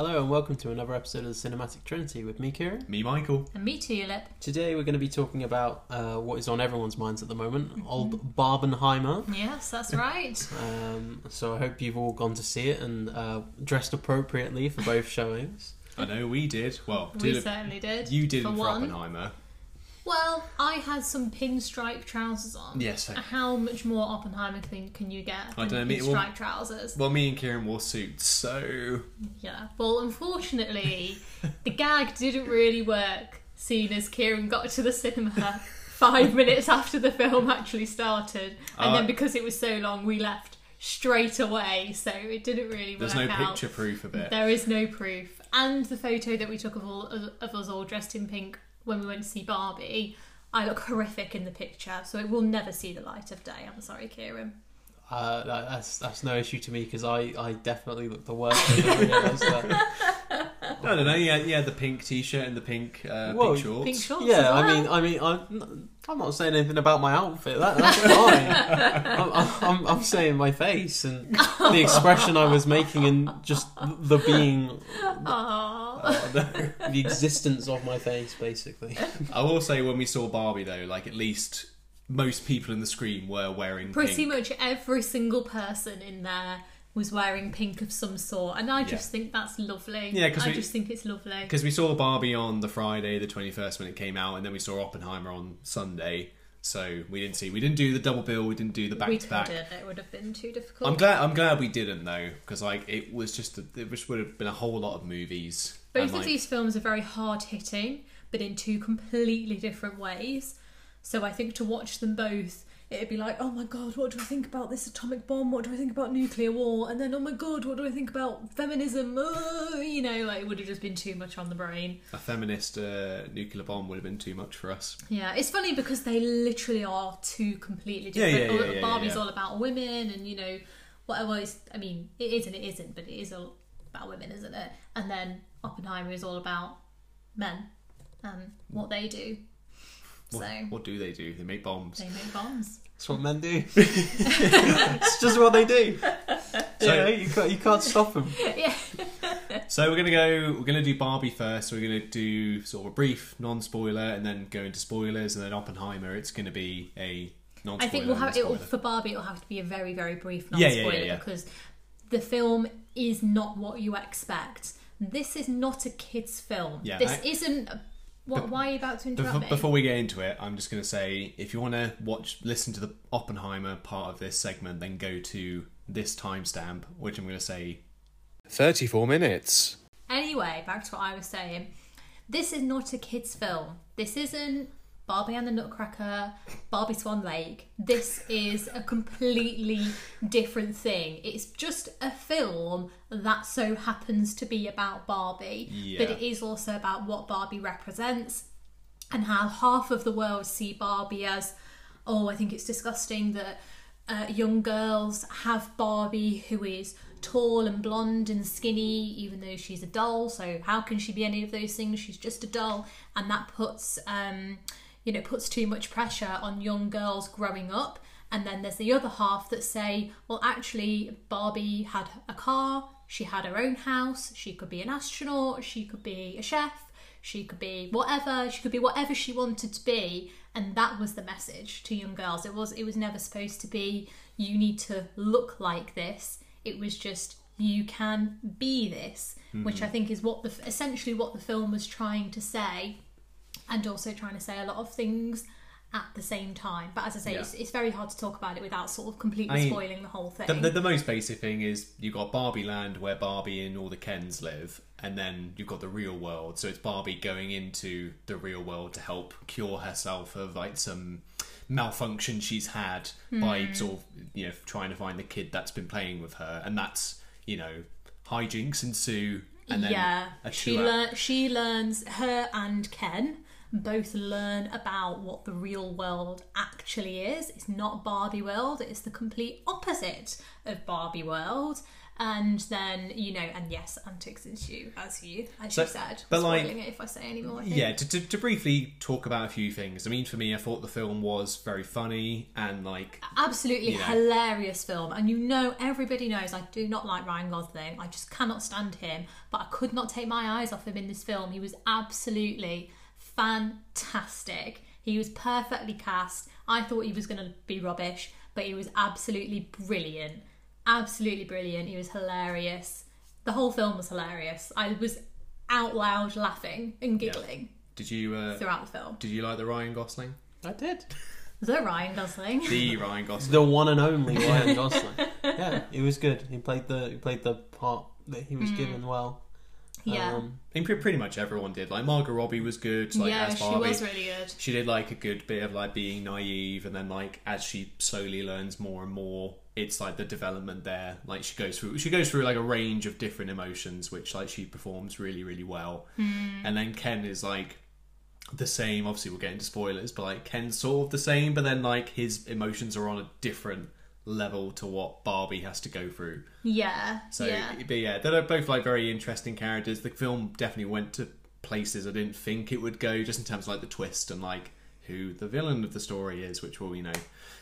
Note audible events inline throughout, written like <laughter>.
Hello and welcome to another episode of the Cinematic Trinity with me, Kieran. Me, Michael. And me Tulip. Today we're going to be talking about uh, what is on everyone's minds at the moment, Mm-hmm. old Barbenheimer. Yes, that's right. <laughs> Um, so I hope you've all gone to see it and uh, dressed appropriately for both showings. I know we did. Well, we did certainly did. you did for for. Oppenheimer. Well, I had some pinstripe trousers on. Yes. I- How much more Oppenheimer can, can you get I don't know, pinstripe well- trousers? Well, me and Kieran wore suits, so Yeah. Well, unfortunately, the gag didn't really work, seeing as Kieran got to the cinema five minutes after the film actually started, and Uh, then because it was so long, we left straight away. So it didn't really there's work no out. picture proof of it. There is no proof. And the photo that we took of all of us all dressed in pink when we went to see Barbie, I look horrific in the picture, so it will never see the light of day. I'm sorry, Kieran. Uh, that, that's that's no issue to me because I, I definitely look the worst. when I realise that. I don't know. Yeah, yeah, the pink t-shirt and the pink uh, Whoa, pink shorts. Pink shorts. Yeah, as I mean, I mean, I'm, I'm not saying anything about my outfit. That, that's <laughs> fine. I'm, I'm, I'm saying my face and the expression I was making and just the being, Aw. Oh, no. the existence of my face, basically. I will say when we saw Barbie though, like at least most people in the screen were wearing Pretty pink. much every single person in there was wearing pink of some sort, and I just think that's lovely. Yeah, 'cause I we- just think it's lovely. Because we saw Barbie on the Friday, the 21st when it came out, and then we saw Oppenheimer on Sunday. So we didn't see, we didn't do the double bill, we didn't do the back we to back. It would have been too difficult. I'm glad. I'm glad we didn't though, because like it was just a, it just would have been a whole lot of movies. Both and, of like, these films are very hard hitting, but in two completely different ways. So I think to watch them both, it'd be like, oh my god, what do I think about this atomic bomb? What do I think about nuclear war? And then, oh my god, what do I think about feminism? Uh, you know, like it would have just been too much on the brain. a feminist uh, nuclear bomb would have been too much for us. Yeah, it's funny because they literally are two completely different. yeah, yeah, yeah, Barbie's yeah. all about women, and you know, whatever. Is, I mean, it is and it isn't, but it is all about women, isn't it? And then Oppenheimer is all about men and what they do. What, So what do they do? They make bombs. they make bombs. That's what men do. <laughs> it's just what they do. So- you you can't, you can't stop them. <laughs> yeah, So we're gonna go. We're gonna do Barbie first. So we're gonna do sort of a brief non-spoiler, and then go into spoilers, and then Oppenheimer. It's gonna be a non-spoiler. I think we'll have it spoiler. for Barbie. It'll have to be a very, very brief Yeah, yeah, non-spoiler yeah, yeah. because the film is not what you expect. This is not a kids' film. Yeah, this I- isn't. What, why are you about to interrupt Before, me? before we get into it, I'm just going to say if you want to watch, listen to the Oppenheimer part of this segment, then go to this timestamp, which I'm going to say 34 minutes. Anyway, back to what I was saying. This is not a kids' film. This isn't Barbie and the Nutcracker, Barbie Swan Lake. This is a completely different thing. It's just a film that so happens to be about Barbie, but it is also about what Barbie represents and how half of the world see Barbie as, oh, I think it's disgusting that uh, young girls have Barbie who is tall and blonde and skinny, even though she's a doll. So how can she be any of those things? She's just a doll, and that puts, um, you know, puts too much pressure on young girls growing up. And then there's the other half that say, well, actually, Barbie had a car, she had her own house, she could be an astronaut, she could be a chef, she could be whatever, she could be whatever she wanted to be, and that was the message to young girls. It was it was never supposed to be you need to look like this. It was just you can be this, which mm-hmm. I think is what the essentially what the film was trying to say and also trying to say a lot of things at the same time. But as I say, Yeah. it's, it's very hard to talk about it without sort of completely I mean, spoiling the whole thing. The, the, the most basic thing is you've got Barbie Land where Barbie and all the Kens live, and then you've got the real world. So it's Barbie going into the real world to help cure herself of like some malfunction she's had by Hmm. sort of you know trying to find the kid that's been playing with her, and that's you know hijinks ensue, and then yeah, a she two-hour- lear- she learns her and Ken both learn about what the real world actually is. It's not Barbie world. It's the complete opposite of Barbie world. And then you know, and yes, antics ensue as you as So- you said. but, like- it if I say any more. Yeah, to, to, to briefly talk about a few things. I mean, for me, I thought the film was very funny and like absolutely hilarious film and you know everybody knows i do not like ryan gosling i just cannot stand him but i could not take my eyes off him in this film he was absolutely fantastic he was perfectly cast i thought he was going to be rubbish but he was absolutely brilliant absolutely brilliant he was hilarious the whole film was hilarious i was out loud laughing and giggling Did you uh, throughout the film did you like the Ryan Gosling? I did. the ryan gosling The Ryan <laughs> Gosling. The one and only Ryan <laughs> Gosling. Yeah, he was good. He played the he played the part that he was given well. Yeah Um, I think pretty much everyone did. Like Margot Robbie was good. Like yeah as she was really good She did like a good bit of like being naive, and then like as she slowly learns more and more, it's like the development there. Like she goes through, she goes through like a range of different emotions, which like she performs really, really well. And then Ken is like the same. Obviously, we'll get into spoilers, but like Ken's sort of the same, but then like his emotions are on a different level to what Barbie has to go through. Yeah. So, yeah. but yeah, they're both like very interesting characters. The film definitely went to places I didn't think it would go, just in terms of like the twist and like who the villain of the story is, which we'll you know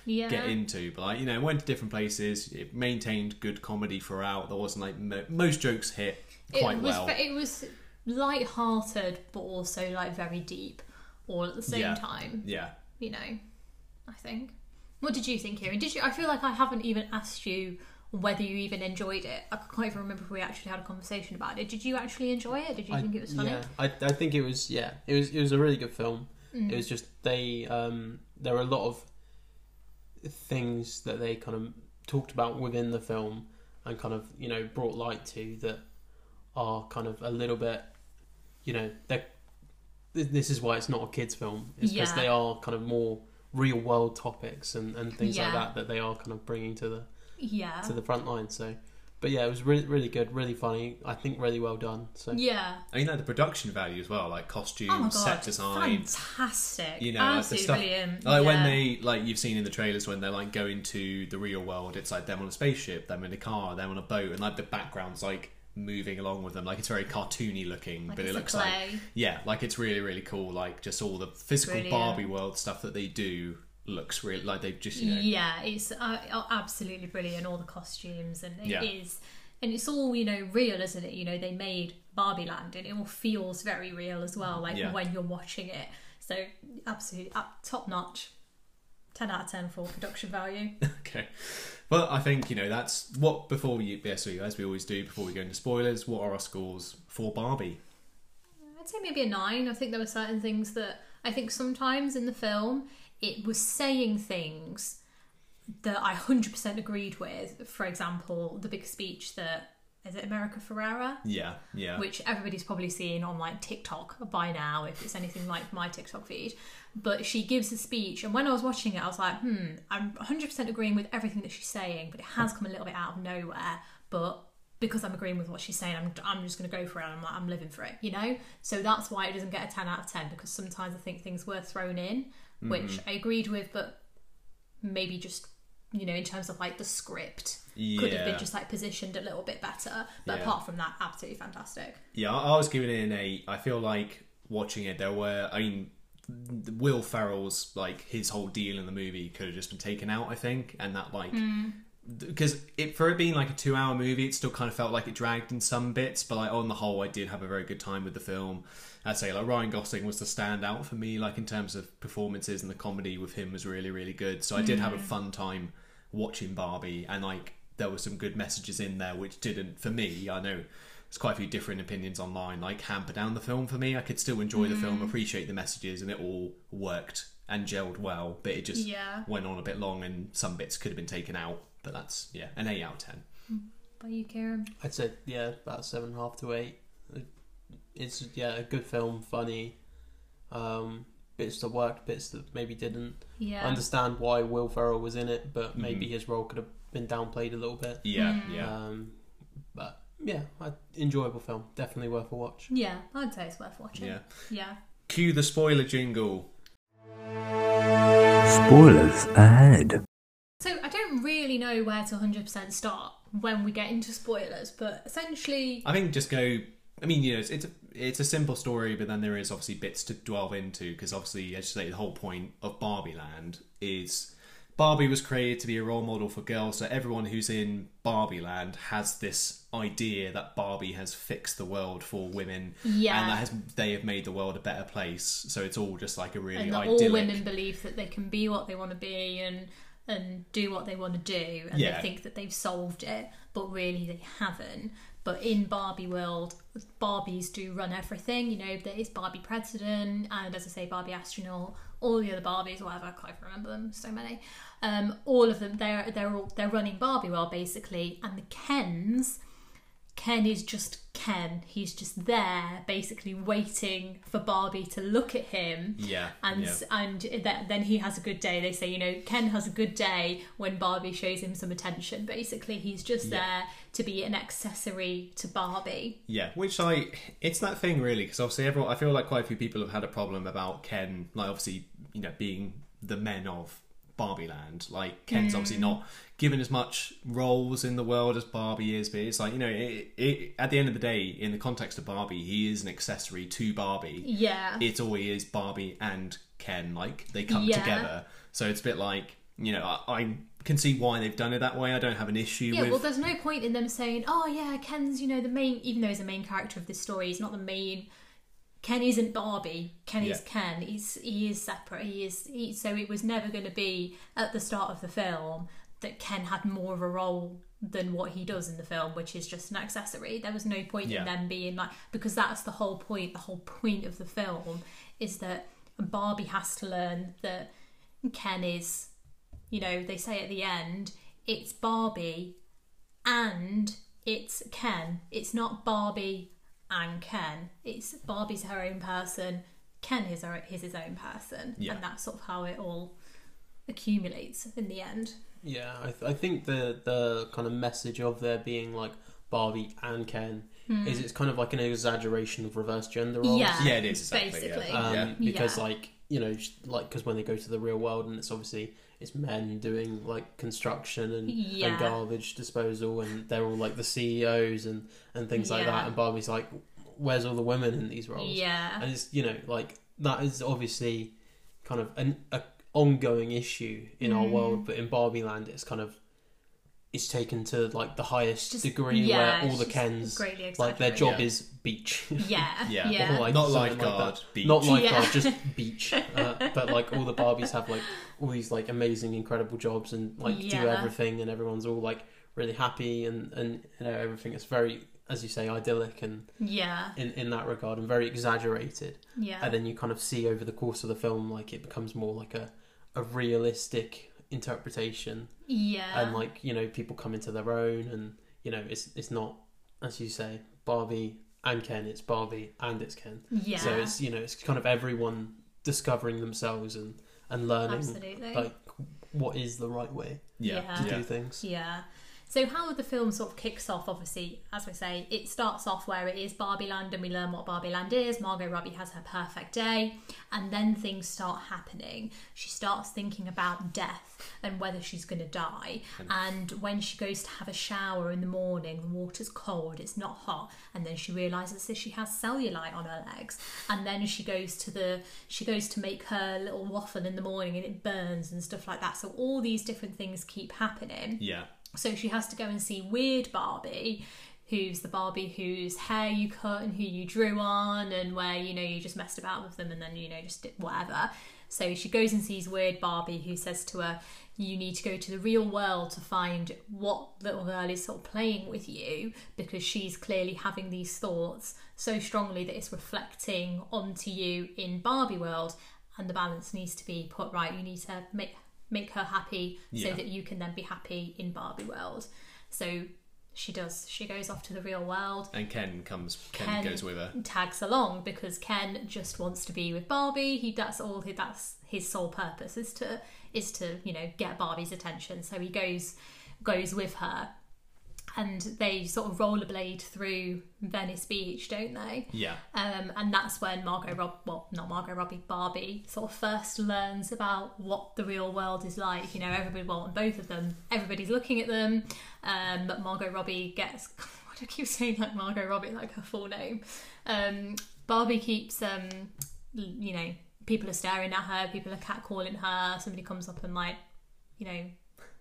Yeah. get into. But like you know, it went to different places. It maintained good comedy throughout. There wasn't like mo- most jokes hit quite it was well. it was light-hearted but also like very deep all at the same Yeah. time. yeah, You know, I think. What did you think, Kieran? Did you? I feel like I haven't even asked you whether you even enjoyed it. I can't even remember if we actually had a conversation about it. Did you actually enjoy it? Did you I- think it was funny? Yeah, I, I think it was. Yeah, it was. It was a really good film. Mm. It was just they. Um, there were a lot of things that they kind of talked about within the film and kind of you know brought light to that are kind of a little bit. You know, they. This is why it's not a kids' film. It's because Yeah. they are kind of more real world topics and, and things Yeah. like that that they are kind of bringing to the Yeah. to the front line. So, but yeah, it was really really good, really funny. I think really well done. So Yeah. I mean like the production value as well, like costumes, Oh set design. Fantastic. You know, like the Absolutely stuff- brilliant. Like when they like you've seen in the trailers when they're like go into the real world, it's like them on a spaceship, them in a car, them on a boat, and like the background's like moving along with them. Like it's very cartoony looking, like but it looks like yeah, like it's really really cool. Like just all the physical Brilliant. Barbie world stuff that they do looks really like they've just you know Yeah, it's uh, uh, absolutely brilliant. All the costumes and it is, Yeah. and it's all you know real, isn't it? You know they made Barbie Land, and it all feels very real as well. Like Yeah. when you're watching it, so absolutely uh, top notch. Ten out of ten for production value. <laughs> okay. Well, I think you know that's what before we yeah, so as we always do before we go into spoilers. What are our scores for Barbie? I'd say maybe a nine. I think there were certain things that I think sometimes in the film it was saying things that I 100% agreed with. For example, the big speech that is it America Ferrera? Yeah, yeah, which everybody's probably seen on like TikTok by now, if it's anything like my TikTok feed. But she gives a speech, and when I was watching it, I was like, hmm, I'm 100% agreeing with everything that she's saying, but it has come a little bit out of nowhere. But because I'm agreeing with what she's saying, I'm, I'm just going to go for it. And I'm like, I'm living for it, you know. So that's why it doesn't get a 10 out of 10 because sometimes I think things were thrown in, which I agreed with, but maybe just you know in terms of like the script could have been just like positioned a little bit better. But Yeah. apart from that, absolutely fantastic. Yeah, I I was giving it an eight. I feel like watching it, there were. I mean, Will Ferrell's like his whole deal in the movie could have just been taken out. I think, and that like hmm. because it for it being like a two-hour movie, it still kind of felt like it dragged in some bits. But like on the whole, I did have a very good time with the film. I'd say like Ryan Gosling was the standout for me, like in terms of performances and the comedy with him was really really good. So I did have a mm. fun time watching Barbie, and like there were some good messages in there which didn't for me. I know there's quite a few different opinions online, like hamper down the film for me. I could still enjoy the film, mm. appreciate the messages, and it all worked and gelled well. But it just Yeah. went on a bit long, and some bits could have been taken out. But that's yeah, an eight out of ten. Mm. By you, Kieran. I'd say yeah, about seven and a half to eight. It's yeah, a good film, funny. Um, bits that worked, bits that maybe didn't. Yeah. I understand why Will Ferrell was in it, but maybe his role could have been downplayed a little bit. Yeah, yeah. Um, but yeah, I, enjoyable film, definitely worth a watch. Yeah, I'd say it's worth watching. Yeah. Yeah. Cue the spoiler jingle. Spoilers ahead. So I don't really know where to 100% start when we get into spoilers, but essentially, I think just go. I mean, you know, it's it's a, it's a simple story, but then there is obviously bits to delve into because obviously, as you say, the whole point of Barbie Land is Barbie was created to be a role model for girls, so everyone who's in Barbie Land has this idea that Barbie has fixed the world for women, Yeah. and that has they have made the world a better place. So it's all just like a really and idyllic. all women believe that they can be what they want to be and and do what they want to do, and Yeah. they think that they've solved it, but really they haven't. But in Barbie world, Barbies do run everything. You know, there is Barbie president, and as I say, Barbie astronaut. All the other Barbies, whatever, I can't even remember them. So many. Um, all of them, they're they're all they're running Barbie world basically, and the Kens. Ken is just Ken. He's just there, basically waiting for Barbie to look at him. Yeah, And yeah. and then he has a good day. They say, you know, Ken has a good day when Barbie shows him some attention. Basically, he's just Yeah. there to be an accessory to Barbie. Yeah, which I it's that thing really because obviously everyone I feel like quite a few people have had a problem about Ken like obviously you know being the men of Barbie Land like Ken's obviously Mm. not given as much roles in the world as Barbie is but it's like you know it, it, at the end of the day in the context of Barbie he is an accessory to Barbie Yeah. it's always is Barbie and Ken like they come Yeah. together so it's a bit like you know I, I can see why they've done it that way I don't have an issue Yeah, with well, there's no point in them saying, "Oh, yeah, Ken's, you know, the main." Even though he's the main character of this story, he's not the main. Ken isn't Barbie. Ken is Yeah. Ken. He's he is separate. He is he, so it was never going to be at the start of the film that Ken had more of a role than what he does in the film, which is just an accessory. There was no point Yeah. in them being like because that's the whole point. The whole point of the film is that Barbie has to learn that Ken is, you know, they say at the end, it's Barbie and it's Ken. It's not Barbie and Ken. It's Barbie's her own person. Ken is her is his own person, Yeah. and that's sort of how it all accumulates in the end. Yeah, I, th- I think the the kind of message of there being like Barbie and Ken is it's kind of like an exaggeration of reverse gender roles. Yeah, Yeah, it is exactly, basically. Uh, um, Yeah. because like you know like because when they go to the real world and it's obviously it's men doing like construction and, Yeah. and garbage disposal and they're all like the CEOs and and things like that and Barbie's like where's all the women in these roles Yeah, and it's you know like that is obviously kind of an a ongoing issue in Mm. our world but in Barbie land it's kind of it's taken to like the highest Just- degree yeah, where all the Kens like their job Yeah. is beach <laughs> yeah, <laughs> Yeah. yeah. like Not something like lifeguard, beach. Not lifeguard, Yeah. just <laughs> beach. Uh, but like all the Barbies have like all these like amazing, incredible jobs and like do everything, and everyone's all like really happy and and you know everything is very, as you say, idyllic and yeah, in in that regard and very exaggerated. yeah. And then you kind of see over the course of the film like it becomes more like a a realistic interpretation yeah. and like you know people come into their own and you know it's it's not as you say Barbie and Ken it's Barbie and it's Ken yeah. so it's you know it's kind of everyone discovering themselves and and learning absolutely. like what is the right way yeah, Yeah. to yeah. do things. Yeah. So how the film sort of kicks off, obviously, as we say, it starts off where it is Barbie Land and we learn what Barbie Land is. Margot Robbie has her perfect day, and then things start happening. She starts thinking about death and whether she's going to die. And when she goes to have a shower in the morning, the water's cold, it's not hot, and then she realizes that she has cellulite on her legs. And then she goes to the she goes to make her little waffle in the morning and it burns and stuff like that. So all these different things keep happening. yeah. So she has to go and see Weird Barbie, who's the Barbie whose hair you cut and who you drew on, and where you know you just messed about with them and then you know just did whatever. So she goes and sees Weird Barbie, who says to her, "You need to go to the real world to find what little girl is sort of playing with you, because she's clearly having these thoughts so strongly that it's reflecting onto you in Barbie world, and the balance needs to be put right. You need to make make her happy so that you can then be happy in Barbie world. So she does. She goes off to the real world. And Ken comes. Ken, Ken goes with her. And tags along because Ken just wants to be with Barbie. He that's all. He, that's his sole purpose is to is to you know get Barbie's attention. So he goes goes with her. And they sort of rollerblade through Venice Beach, don't they? Yeah. Um, and that's when Margot Rob, well, not Margot Robbie, Barbie, sort of first learns about what the real world is like. You know, everybody, well, both of them, everybody's looking at them. Um, but Margot Robbie gets, <laughs> what do I keep saying like Margot Robbie, like her full name? Um, Barbie keeps, um, you know, people are staring at her, people are catcalling her. Somebody comes up and like, you know,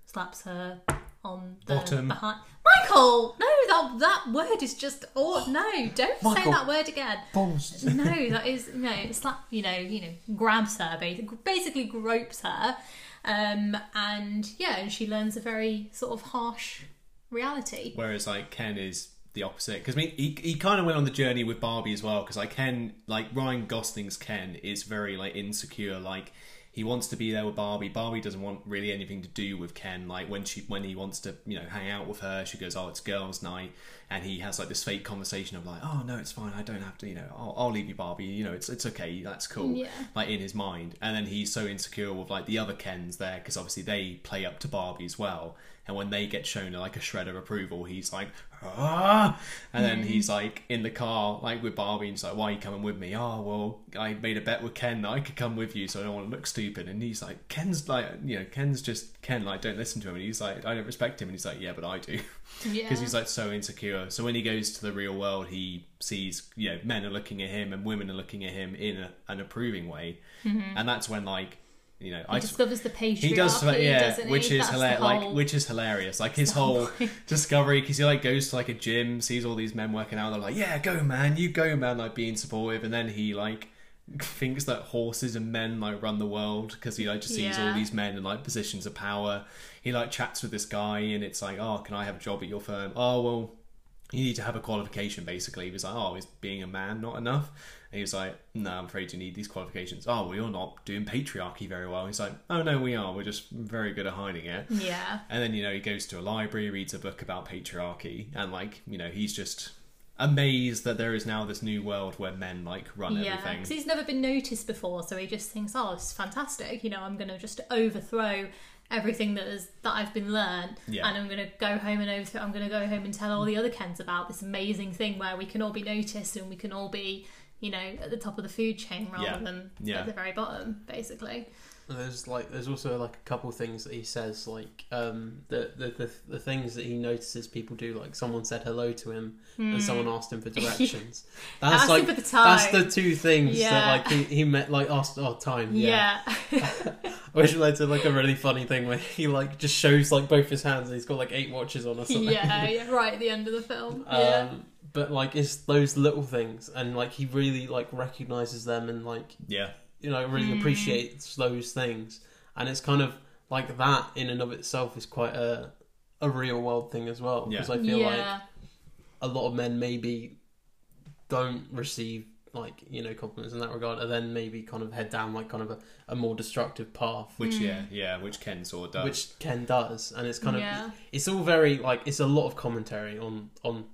slaps her on the Bottom. behind. Michael, no, that that word is just oh no, don't say Michael. that word again. Balls. No, that is no. It's like you know, you know, grabs her, basically, basically gropes her, um, and yeah, and she learns a very sort of harsh reality. Whereas like Ken is the opposite because I mean he, he kind of went on the journey with Barbie as well because like Ken like Ryan Gosling's Ken is very like insecure like he wants to be there with Barbie. Barbie doesn't want really anything to do with Ken. Like when she when he wants to you know hang out with her she goes oh it's girls night and he has like this fake conversation of like oh no it's fine I don't have to you know I'll, I'll leave you Barbie you know it's it's okay that's cool Yeah. like in his mind. And then he's so insecure with like the other Kens there because obviously they play up to Barbie as well. And when they get shown like a shred of approval he's like ah! And then he's like in the car like with Barbie and he's like why are you coming with me? Oh well I made a bet with Ken that I could come with you so I don't want to look stupid. And he's like Ken's like you know Ken's just Ken like don't listen to him. And he's like I don't respect him. And he's like yeah but I do <laughs> Yeah, because he's like so insecure. So when he goes to the real world, he sees you know men are looking at him and women are looking at him in a, an approving way, and that's when like you know Mm-hmm. he I discovers the patriarchy. he does yeah, he? which is That's hilarious. Like which is hilarious. Like his whole whole <laughs> discovery because he like goes to like a gym, sees all these men working out. They're like, yeah, go man, you go man, like being supportive, and then he like thinks that horses and men like run the world because he like just sees all these men in like positions of power. He like chats with this guy and it's like, oh, can I have a job at your firm? Oh well, you need to have a qualification basically. He was like, oh, is being a man not enough? And he was like, no, I'm afraid you need these qualifications. Oh, well, you're not doing patriarchy very well. He's like, oh no, we are. We're just very good at hiding it. yeah, And then you know he goes to a library, reads a book about patriarchy, and like you know he's just amazed that there is now this new world where men like run yeah. everything. Because he's never been noticed before, so he just thinks, "Oh, it's fantastic! You know, I'm going to just overthrow everything that is that I've been learned, Yeah. and I'm going to go home and overthrow. I'm going to go home and tell all the other Kens about this amazing thing where we can all be noticed and we can all be." You know, at the top of the food chain rather Yeah. than Yeah. at the very bottom, basically. There's like there's also like a couple things that he says like um the the the, the things that he notices people do like someone said hello to him and someone asked him for <laughs> directions. That's Hmm. Asked him like for the that's the two things Yeah. that like he, he met like asked oh time yeah. Yeah. <laughs> Which led to like a really funny thing where he like just shows like both his hands and he's got like eight watches on or <laughs> something. yeah, yeah, right at the end of the film. Yeah. Um, but like it's those little things and like he really like recognizes them and like Yeah, you know really Hmm. appreciates those things and it's kind of like that in and of itself is quite a a real world thing as well because Yeah. I feel like a lot of men maybe don't receive like you know compliments in that regard and then maybe kind of head down like kind of a, a more destructive path which yeah, yeah, which Ken sort of does. which Ken does and it's kind of Yeah. it's all very like it's a lot of commentary on on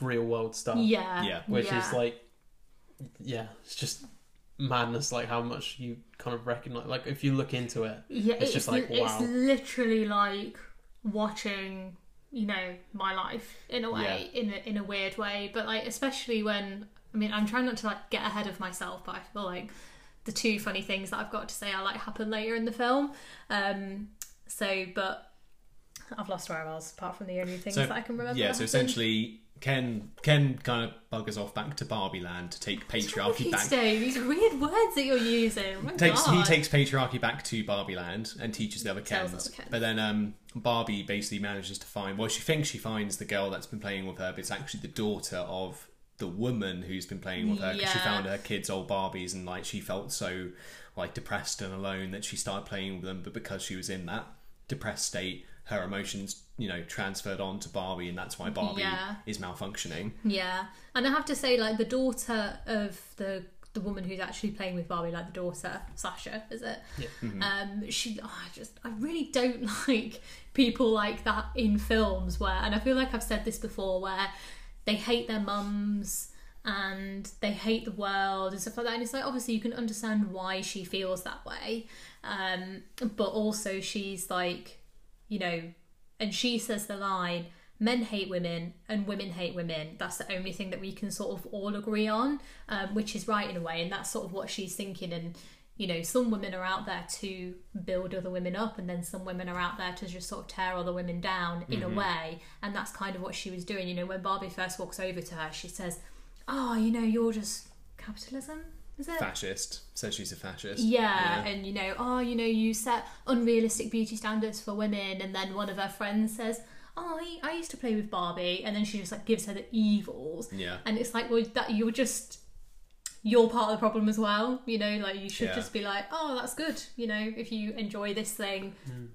real world stuff yeah. Yeah. which yeah. is like yeah it's just madness like how much you kind of recognize like if you look into it Yeah, It's just like, wow. It's literally like watching, you know, my life in a way, in a, in a weird way. But like, especially when I mean, I'm trying not to like get ahead of myself, but I feel like the two funny things that I've got to say are like happen later in the film. Um, so, but I've lost where I was, apart from the only things So, that I can remember. yeah, so happened. essentially Ken Ken kind of buggers off back to Barbie Land to take What's wrong with patriarchy back. today? These weird words that you're using. Oh takes he takes patriarchy back to Barbie Land and teaches the other Kens. other Kens. But then um, Barbie basically manages to find well, she thinks she finds the girl that's been playing with her, but it's actually the daughter of the woman who's been playing with her because she found her kids old Barbies and like she felt so like depressed and alone that she started playing with them. But because she was in that depressed state, her emotions you know transferred on to Barbie, and that's why Barbie Yeah. is malfunctioning. Yeah, and I have to say, like the daughter of the the woman who's actually playing with Barbie, like the daughter Sasha, is it? Yeah. Um, she, oh, I just, I really don't <laughs> like people like that in films where, and I feel like I've said this before, where they hate their mums and they hate the world and stuff like that. And it's like obviously you can understand why she feels that way, um, but also she's like, you know, and she says the line, men hate women and women hate women. That's the only thing that we can sort of all agree on, um, which is right in a way, and that's sort of what she's thinking. And you know, some women are out there to build other women up, and then some women are out there to just sort of tear other women down in Mm-hmm. a way. And that's kind of what she was doing. You know, when Barbie first walks over to her, she says, "Oh, you know, you're just capitalism." Is it? Fascist. Says she's a fascist. Yeah, and you know, oh, you know, you set unrealistic beauty standards for women, and then one of her friends says, "Oh, I, I used to play with Barbie," and then she just like gives her the evils, Yeah. and it's like, well, that you're just you're part of the problem as well, you know, like you should Yeah. just be like, oh, that's good, you know, if you enjoy this thing. Hmm.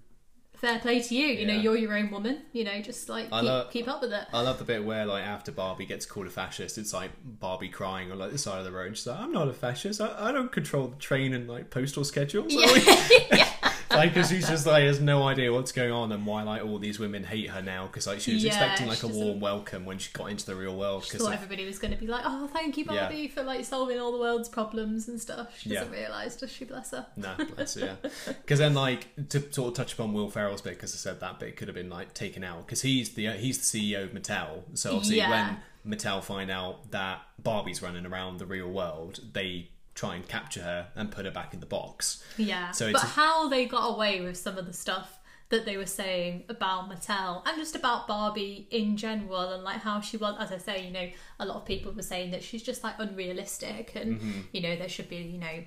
Fair play to you, you know, you're your own woman, you know, just like keep, love- keep up with it. I love the bit where, like, after Barbie gets called a fascist, it's like Barbie crying on like the side of the road. She's like, "I'm not a fascist. I, I don't control the train and like postal schedules." <laughs> <laughs> like, because she's just like has no idea what's going on and why like all these women hate her now. Because like she was Yeah, expecting like a warm welcome when she got into the real world. Because thought everybody was going to be like, "Oh, thank you, Yeah. Barbie, for like solving all the world's problems and stuff." She doesn't realise, does she? Bless her. No, bless her, yeah. Because then, like, to sort of touch upon Will Ferrell's bit, because I said that bit could have been like taken out, because he's the he's the CEO of Mattel. So obviously, Yeah. when Mattel find out that Barbie's running around the real world, they try and capture her and put her back in the box. Yeah, So but it's- how they got away with some of the stuff that they were saying about Mattel and just about Barbie in general, and like how she was, as I say, you know, a lot of people were saying that she's just like unrealistic, and Mm-hmm. you know, there should be, you know,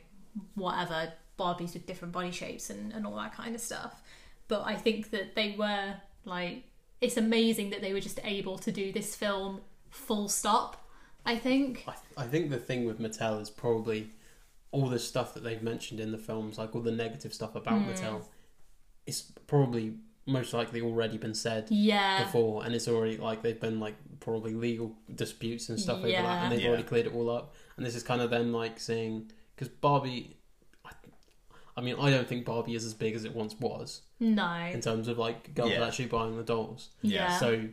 whatever Barbies with different body shapes and, and all that kind of stuff. But I think that they were like, it's amazing that they were just able to do this film full stop. I think. I, I think the thing with Mattel is probably all the stuff that they've mentioned in the films, like all the negative stuff about Hmm. Mattel, it's probably most likely already been said Yeah. before, and it's already like they've been like probably legal disputes and stuff over that, and they've Yeah. already cleared it all up. And this is kind of them like saying because Barbie, I, I mean, I don't think Barbie is as big as it once was No. in terms of like girls Yeah. actually buying the dolls. Yeah. So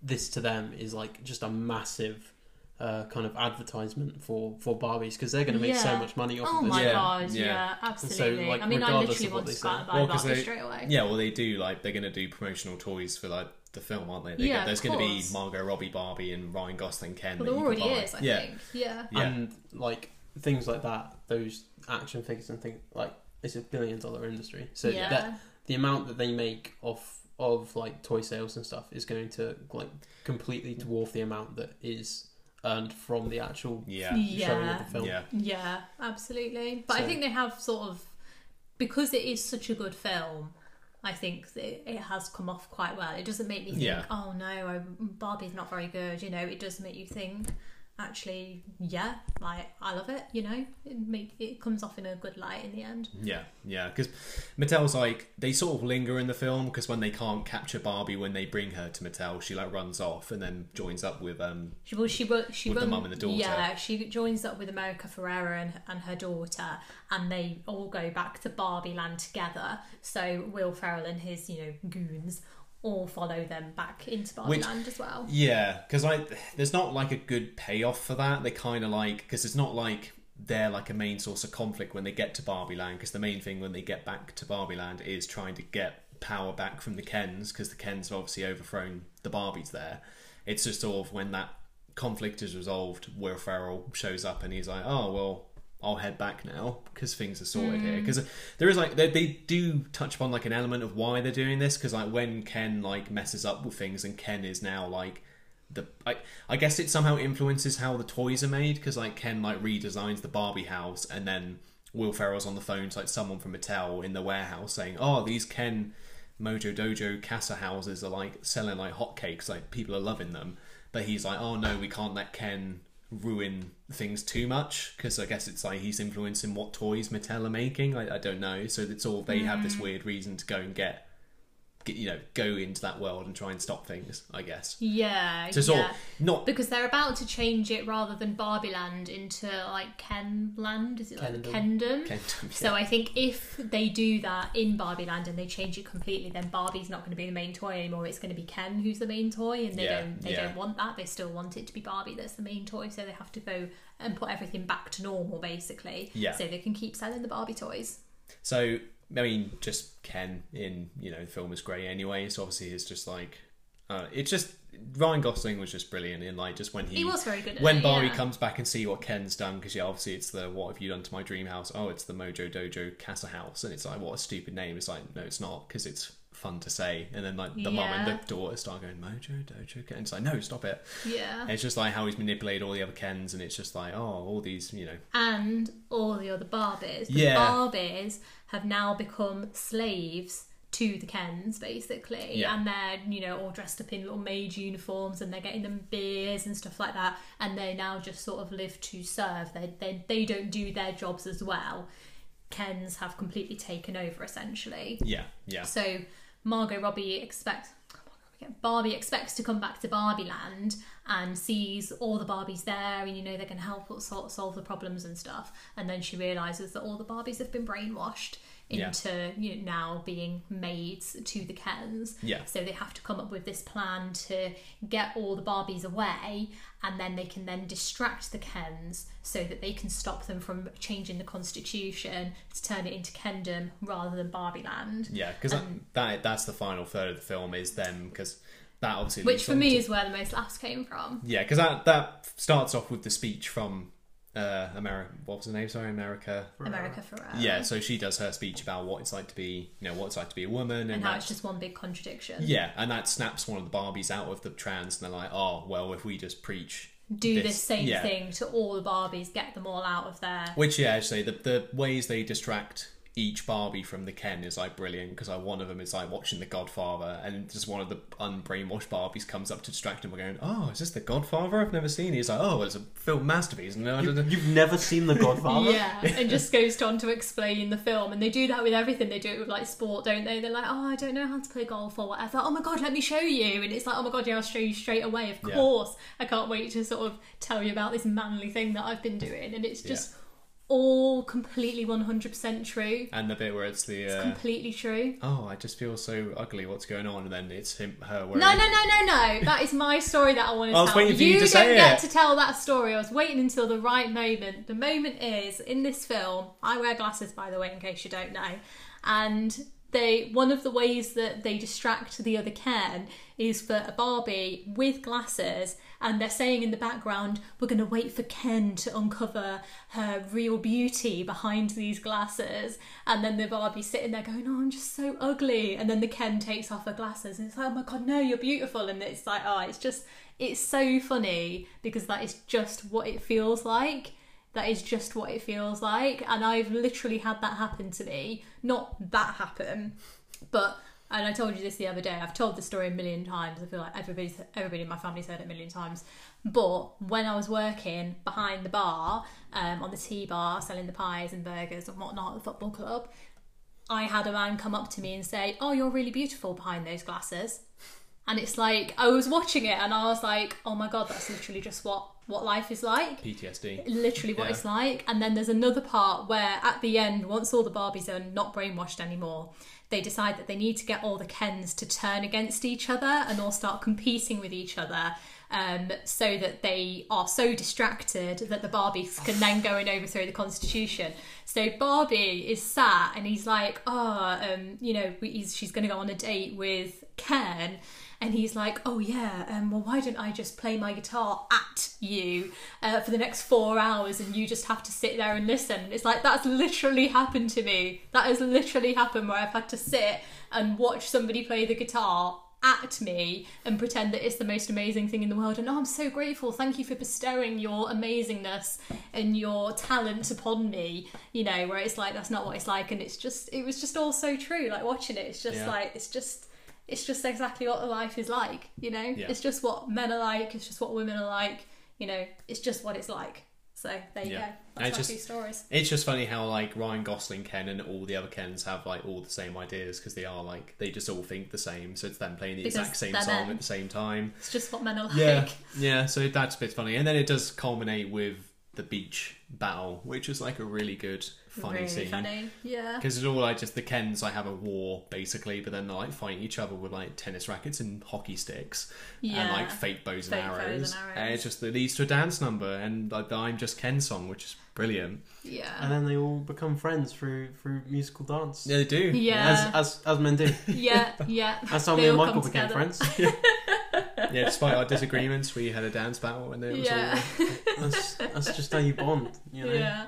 this to them is like just a massive uh, kind of advertisement for for Barbies because they're going to make so much money off Oh of this. my Yeah, god, yeah. yeah, absolutely. like, I mean, I regardless literally of what want to they buy, say. buy Well, 'cause Barbie they- straight away. Yeah, well, they do like they're going to do promotional toys for like the film, aren't they? they Yeah, of there's going to be course. Margot Robbie Barbie and Ryan Gosling Ken. Well, that there you already buy. is, I yeah. think. Yeah. Yeah. and like things like that, those action figures and things like it's a billion dollar industry. So yeah. that the amount that they make off of like toy sales and stuff is going to like completely dwarf the amount that is earned from the actual Yeah. showing Yeah. of the film. Yeah. Yeah, absolutely. But I think they have sort of because it is such a good film. I think that it has come off quite well. It doesn't make me think, Yeah. "Oh no, I, Barbie's not very good." You know, it does make you think. Actually, yeah, like I love it. You know, it make it comes off in a good light in the end. Yeah, yeah, because Mattel's like they sort of linger in the film because when they can't capture Barbie when they bring her to Mattel, she like runs off and then joins up with um She well, she she With the mum and the daughter. Yeah, she joins up with America Ferrera and and her daughter, and they all go back to Barbie Land together. So Will Ferrell and his you know goons all follow them back into Barbie Land as well. yeah, because I there's not like a good payoff for that. They kind of like because it's not like they're like a main source of conflict when they get to Barbie Land because the main thing when they get back to Barbie Land is trying to get power back from the Kens because the Kens have obviously overthrown the Barbies there. It's just sort of when that conflict is resolved, Will Ferrell shows up and he's like, oh well. I'll head back now because things are sorted here. Hmm. Because there is like they, they do touch upon like an element of why they're doing this. Because like when Ken like messes up with things and Ken is now like the I, I guess it somehow influences how the toys are made because like Ken like redesigns the Barbie house and then Will Ferrell's on the phone to like someone from Mattel in the warehouse saying, "Oh, these Ken Mojo Dojo Casa houses are like selling like hotcakes, like people are loving them." But he's like, "Oh no, we can't let Ken ruin things too much because I guess it's like he's influencing what toys Mattel are making. I, I don't know. So it's all they have this mm. weird reason to go and get you know, go into that world and try and stop things. I guess. Yeah, to sort yeah. of not Because they're about to change it rather than Barbie Land into like Ken Land. Is it like Kendom. Kendom? Kendom, So I think if they do that in Barbie Land and they change it completely, then Barbie's not going to be the main toy anymore. It's going to be Ken who's the main toy, and they Yeah, don't they yeah. don't want that. They still want it to be Barbie that's the main toy, so they have to go and put everything back to normal basically, Yeah. so they can keep selling the Barbie toys. So I mean, just Ken in you know the film is great anyway. So obviously it's just like uh, it's just Ryan Gosling was just brilliant in like just when he He was very good when it, Barbie yeah. comes back and see what Ken's done because yeah obviously it's the what have you done to my dream house oh it's the Mojo Dojo Casa House and it's like what a stupid name it's like no it's not because it's fun to say and then like the mum and the daughter start going Mojo Dojo Ken it's like no stop it Yeah. and it's just like how he's manipulated all the other Kens and it's just like oh all these you know and all the other Barbies. The Yeah. Barbies have now become slaves to the Kens, basically, Yeah. and they're you know all dressed up in little maid uniforms, and they're getting them beers and stuff like that, and they now just sort of live to serve. They they they don't do their jobs as well. Kens have completely taken over, essentially. yeah yeah So Margot Robbie expects Barbie expects to come back to Barbie Land and sees all the Barbies there, and you know they're going to help solve the problems and stuff. And then she realizes that all the Barbies have been brainwashed Yeah. into you know, now being maids to the Kens. Yeah. So they have to come up with this plan to get all the Barbies away, and then they can then distract the Kens so that they can stop them from changing the constitution to turn it into Kendom rather than Barbie Land. yeah because Um, that, that that's the final third of the film is them because that obviously Which for me to- is where the most laughs came from. Yeah, because that that starts off with the speech from uh, America. What was her name? Sorry, America. America Ferrera. Yeah, so she does her speech about what it's like to be, you know, what it's like to be a woman, and, And how that's it's just one big contradiction. yeah, and that snaps one of the Barbies out of the trance, and they're like, oh, well, if we just preach, Do this, This- same yeah. thing to all the Barbies, get them all out of there. which yeah, actually, the the ways they distract each Barbie from the Ken is like brilliant because like one of them is like watching The Godfather, and just one of the unbrainwashed Barbies comes up to distract him, by going, oh, is this The Godfather? I've never seen. it. He's like, oh, it's a film masterpiece, and you, you've never seen The Godfather? <laughs> Yeah, and just goes on to explain the film, and they do that with everything. They do it with like sport, don't they? They're like, "Oh, I don't know how to play golf or whatever." Oh my god, let me show you! And it's like, "Oh my god, yeah, I'll show you straight away." Of Yeah. course, I can't wait to sort of tell you about this manly thing that I've been doing, and it's just all completely one hundred percent true. and the bit where it's the It's uh, completely true. oh, I just feel so ugly. What's going on? And then it's him, her. Wearing, No, no, no, no, no. That is my story that I want to <laughs> I was tell. waiting for you to don't get it. to tell that story. I was waiting until the right moment. The moment is in this film. I wear glasses, by the way, in case you don't know. And they one of the ways that they distract the other Ken is for a Barbie with glasses, and they're saying in the background, "We're going to wait for Ken to uncover her real beauty behind these glasses." And then the Barbie's sitting there going, "Oh, I'm just so ugly," and then the Ken takes off her glasses, and it's like, "Oh my god, no, you're beautiful," and it's like, "Oh, it's just." It's so funny because that is just what it feels like. That is just what it feels like. And I've literally had that happen to me. Not that happen, but and I told you this the other day. I've told the story a million times. I feel like everybody's everybody in my family's heard it a million times. But when I was working behind the bar, um, on the tea bar, selling the pies and burgers and whatnot at the football club, I had a man come up to me and say, "Oh, you're really beautiful behind those glasses." And it's like I was watching it and I was like, "Oh my god, that's literally just what what life is like." PTSD. literally what Yeah. it's like. And then there's another part where at the end, once all the Barbies are not brainwashed anymore, they decide that they need to get all the Kens to turn against each other and all start competing with each other. Um, so that they are so distracted that the Barbies can then go and overthrow the Constitution. So Barbie is sat and he's like, "Oh, um, you know, he's, she's going to go on a date with Ken," and he's like, "Oh yeah, um, well, why don't I just play my guitar at you uh, for the next four hours, and you just have to sit there and listen?" And it's like that's literally happened to me. That has literally happened where I've had to sit and watch somebody play the guitar at me and pretend that it's the most amazing thing in the world and oh I'm so grateful thank you for bestowing your amazingness and your talent upon me you know where it's like that's not what it's like and it's just it was just all so true like watching it it's just Yeah. like it's just it's just exactly what life is like you know Yeah. it's just what men are like it's just what women are like you know it's just what it's like so there you Yeah. go that's my it's two just- stories It's just funny how like Ryan Gosling Ken and all the other Kens have like all the same ideas because they are like they just all think the same. So it's them playing the Because exact same song men. at the same time. it's just what men are like Yeah, yeah. So that's a bit funny, and then it does culminate with the beach battle, which is like a really good funny really scene. funny yeah Because it's all like just the Kens like have a war basically, but then they're like fighting each other with like tennis rackets and hockey sticks and like fake bows and Fake bows arrows. and it's just it leads to a dance number and like the I'm Just Ken song, which is brilliant. yeah And then they all become friends through through musical dance. Yeah, they do. Yeah. As, as as men do. <laughs> yeah, yeah. <laughs> That's how me and Michael became together. friends. <laughs> yeah, despite our disagreements, we had a dance battle and it was Yeah. all. That's that's just how you bond, you know. Yeah.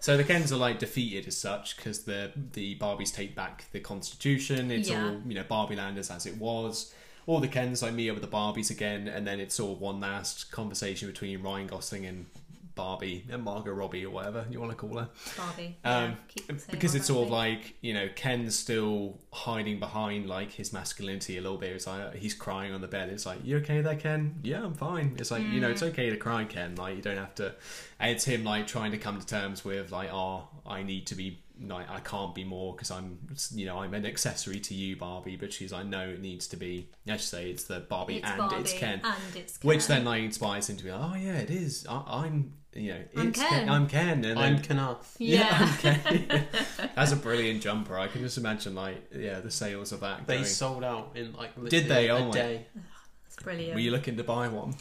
So the Kens are like defeated as such because the the Barbies take back the Constitution. It's Yeah. all you know Barbie Land is as it was. All the Kens like meet up with the Barbies again, and then it's all one last conversation between Ryan Gosling and Barbie and Margot Robbie or whatever you want to call her. Barbie. Um, yeah. Because it's sort of like you know Ken's still hiding behind like his masculinity a little bit. It's like he's crying on the bed. It's like you okay there, Ken? Yeah, I'm fine. It's like you know it's okay to cry, Ken. Like you don't have to. And it's him like trying to come to terms with like oh I need to be like I can't be more because I'm you know I'm an accessory to you, Barbie. But she's like no, it needs to be. I should say it's the Barbie it's and Barbie it's Ken. and it's Ken. Which then like inspires him to be like, oh yeah, it is. I, I'm, you know, I'm it's Ken. I'm Ken, and I'm then Kenough. yeah. okay. <laughs> <laughs> That's a brilliant jumper. I can just imagine, like, yeah, the sales of that. They going. sold out in like Did they? literally Oh a my- day. it's brilliant. Were you looking to buy one?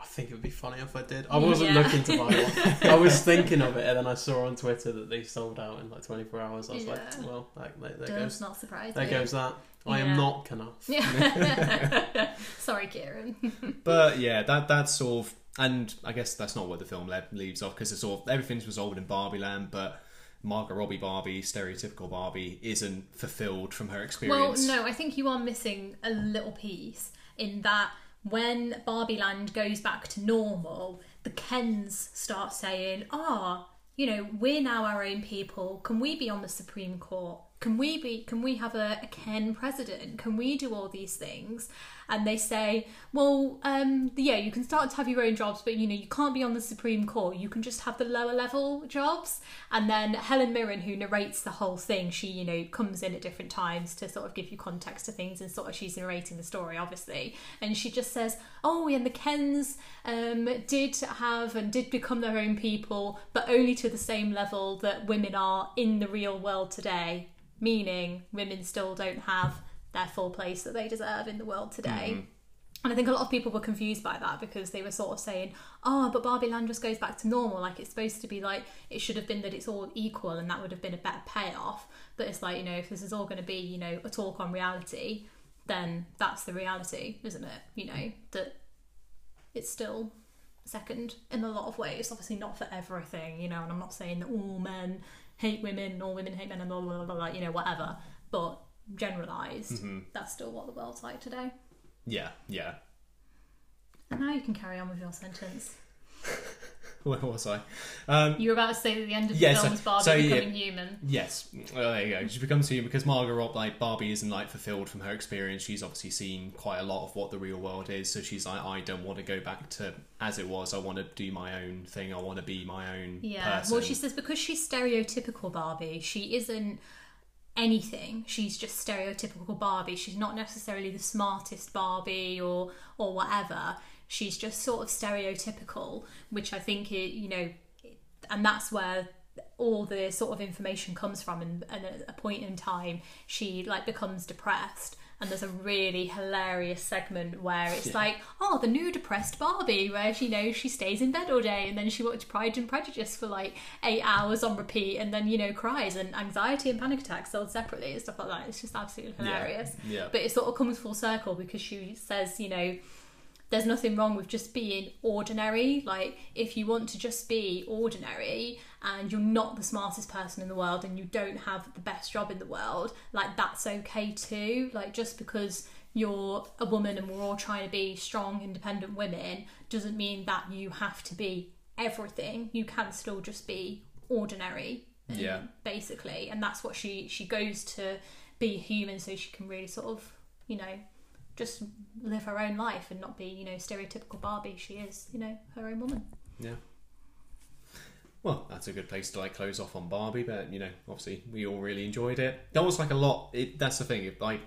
I think it would be funny if I did. I wasn't Yeah. <laughs> looking to buy one. I was thinking of it, and then I saw on Twitter that they sold out in like 24 hours. I was like, well, that, there, there goes, not surprise there goes that. I Yeah. am not Kenough. Yeah. Sorry, Kieran. But yeah, that that's sort of, and I guess that's not where the film le- leaves off because it's sort of everything's resolved in Barbie Land, but Margot Robbie Barbie, stereotypical Barbie, isn't fulfilled from her experience. Well, no, I think you are missing a little piece in that when Barbie Land goes back to normal, the Kens start saying, "Ah, you know, we're now our own people. Can we be on the Supreme Court? Can we be? Can we have a, a Ken president? Can we do all these things?" And they say, "Well, um, yeah, you can start to have your own jobs, but you know, you can't be on the Supreme Court. You can just have the lower level jobs." And then Helen Mirren, who narrates the whole thing, she you know comes in at different times to sort of give you context to things, and sort of she's narrating the story, obviously, and she just says, "Oh, and the Kens um, did have and did become their own people, but only to the same level that women are in the real world today." Meaning, women still don't have their full place that they deserve in the world today. Mm-hmm. And I think a lot of people were confused by that because they were sort of saying, oh, but Barbie Land just goes back to normal. Like it's supposed to be like, it should have been that it's all equal and that would have been a better payoff. But it's like, you know, if this is all going to be, you know, a talk on reality, then that's the reality, isn't it? You know, that it's still second in a lot of ways. Obviously, not for everything, you know, and I'm not saying that all men hate women or women hate men and blah, blah, blah, blah, you know, whatever. But generalized, mm-hmm. that's still what the world's like today. Yeah, yeah. And now you can carry on with your sentence. <laughs> <laughs> Where was I? Um, You were about to say that the end of the Yeah, so- film is Barbie so, yeah. becoming human. Yes, well, there you go. She becomes human because Margot Rob, like Barbie, isn't like fulfilled from her experience. She's obviously seen quite a lot of what the real world is, so she's like, I don't want to go back to as it was. I want to do my own thing. I want to be my own Yeah. person. Well, she says because she's stereotypical Barbie, she isn't anything. She's just stereotypical Barbie. She's not necessarily the smartest Barbie or or whatever. She's just sort of stereotypical, which I think it, you know, and that's where all the sort of information comes from and, and at a point in time she like becomes depressed. And there's a really hilarious segment where it's like oh the new depressed barbie where she knows she stays in bed all day and then she watches pride and prejudice for like eight hours on repeat and then you know cries and anxiety and panic attacks sold separately and stuff like that. It's just absolutely Yeah, hilarious. Yeah. but it sort of comes full circle because she says you know there's nothing wrong with just being ordinary. Like, if you want to just be ordinary and you're not the smartest person in the world and you don't have the best job in the world, like, that's okay too. Like, just because you're a woman and we're all trying to be strong, independent women doesn't mean that you have to be everything. You can still just be ordinary. um, Yeah. Basically. And that's what she, she goes to be human so she can really sort of, you know, just live her own life and not be, you know, stereotypical Barbie. She is, you know, her own woman. Yeah. Well, that's a good place to like close off on Barbie, but you know, obviously we all really enjoyed it. That was like a lot. It, that's the thing. It, like,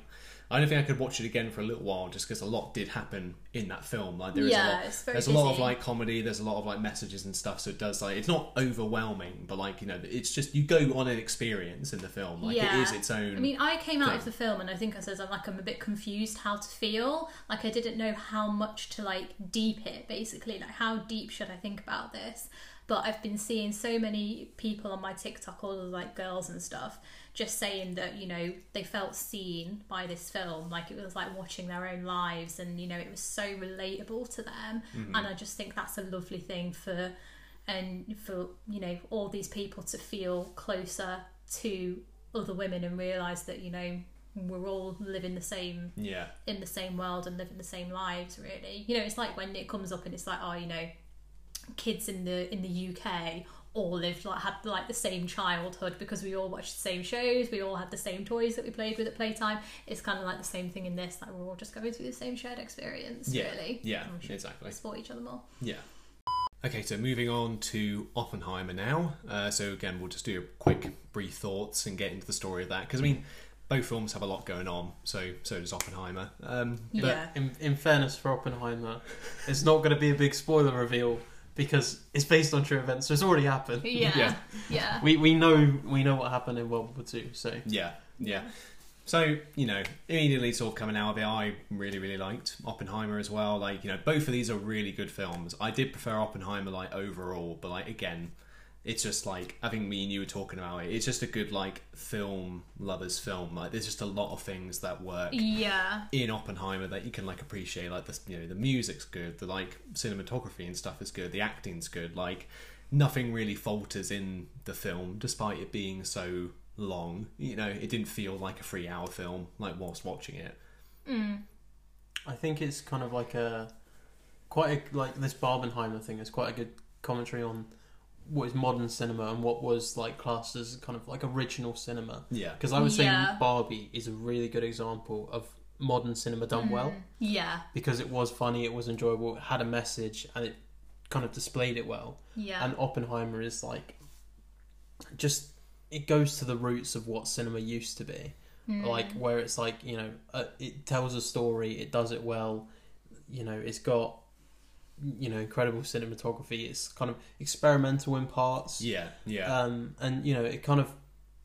I don't think I could watch it again for a little while, just because a lot did happen in that film. Like there is Yeah, a lot. it's very there's a lot of like comedy. There's a lot of like messages and stuff. So it does like it's not overwhelming, but like you know, it's just you go on an experience in the film. Like yeah. it is its own. I mean, I came out thing. of the film and I think I said I'm like I'm a bit confused how to feel. Like I didn't know how much to like deep it basically. Like how deep should I think about this? But I've been seeing so many people on my TikTok, all of like girls and stuff, just saying that you know they felt seen by this film, like it was like watching their own lives, and you know it was so relatable to them. Mm-hmm. And I just think that's a lovely thing for and for you know all these people to feel closer to other women and realize that you know we're all living the same Yeah. in the same world and living the same lives really you know it's like when it comes up and it's like oh you know kids in the in the UK all lived like had like the same childhood because we all watched the same shows we all had the same toys that we played with at playtime it's kind of like the same thing in this like we're all just going through the same shared experience Yeah. really Yeah. And we Exactly. support each other more Yeah. Okay, so moving on to Oppenheimer now. Uh, so again, we'll just do a quick brief thoughts and get into the story of that because I mean, both films have a lot going on. So so does Oppenheimer. Um, But in, in fairness for Oppenheimer, it's not going to be a big spoiler reveal because it's based on true events, so it's already happened. yeah Yeah. yeah We we know we know what happened in World War Two. So yeah, yeah. So you know, immediately sort of coming out of it, I really really liked Oppenheimer as well. Like you know, both of these are really good films. I did prefer Oppenheimer like overall, but like again. It's just like I think me and you were talking about it. It's just a good like film lovers film. Like there's just a lot of things that work yeah in Oppenheimer that you can like appreciate. Like the you know the music's good, the like cinematography and stuff is good, the acting's good. Like nothing really falters in the film, despite it being so long. You know, it didn't feel like a three hour film like whilst watching it. Mm. I think it's kind of like a quite a, like this Barbenheimer thing is quite a good commentary on what is modern cinema and what was like classed as kind of like original cinema. Yeah, Because I was say Yeah. Barbie is a really good example of modern cinema done well. Yeah. Because it was funny, it was enjoyable, it had a message, and it kind of displayed it well. yeah. And Oppenheimer is like just it goes to the roots of what cinema used to be, like where it's like you know uh, it tells a story, it does it well, you know it's got you know incredible cinematography. It's kind of experimental in parts, yeah, yeah. um, and you know it kind of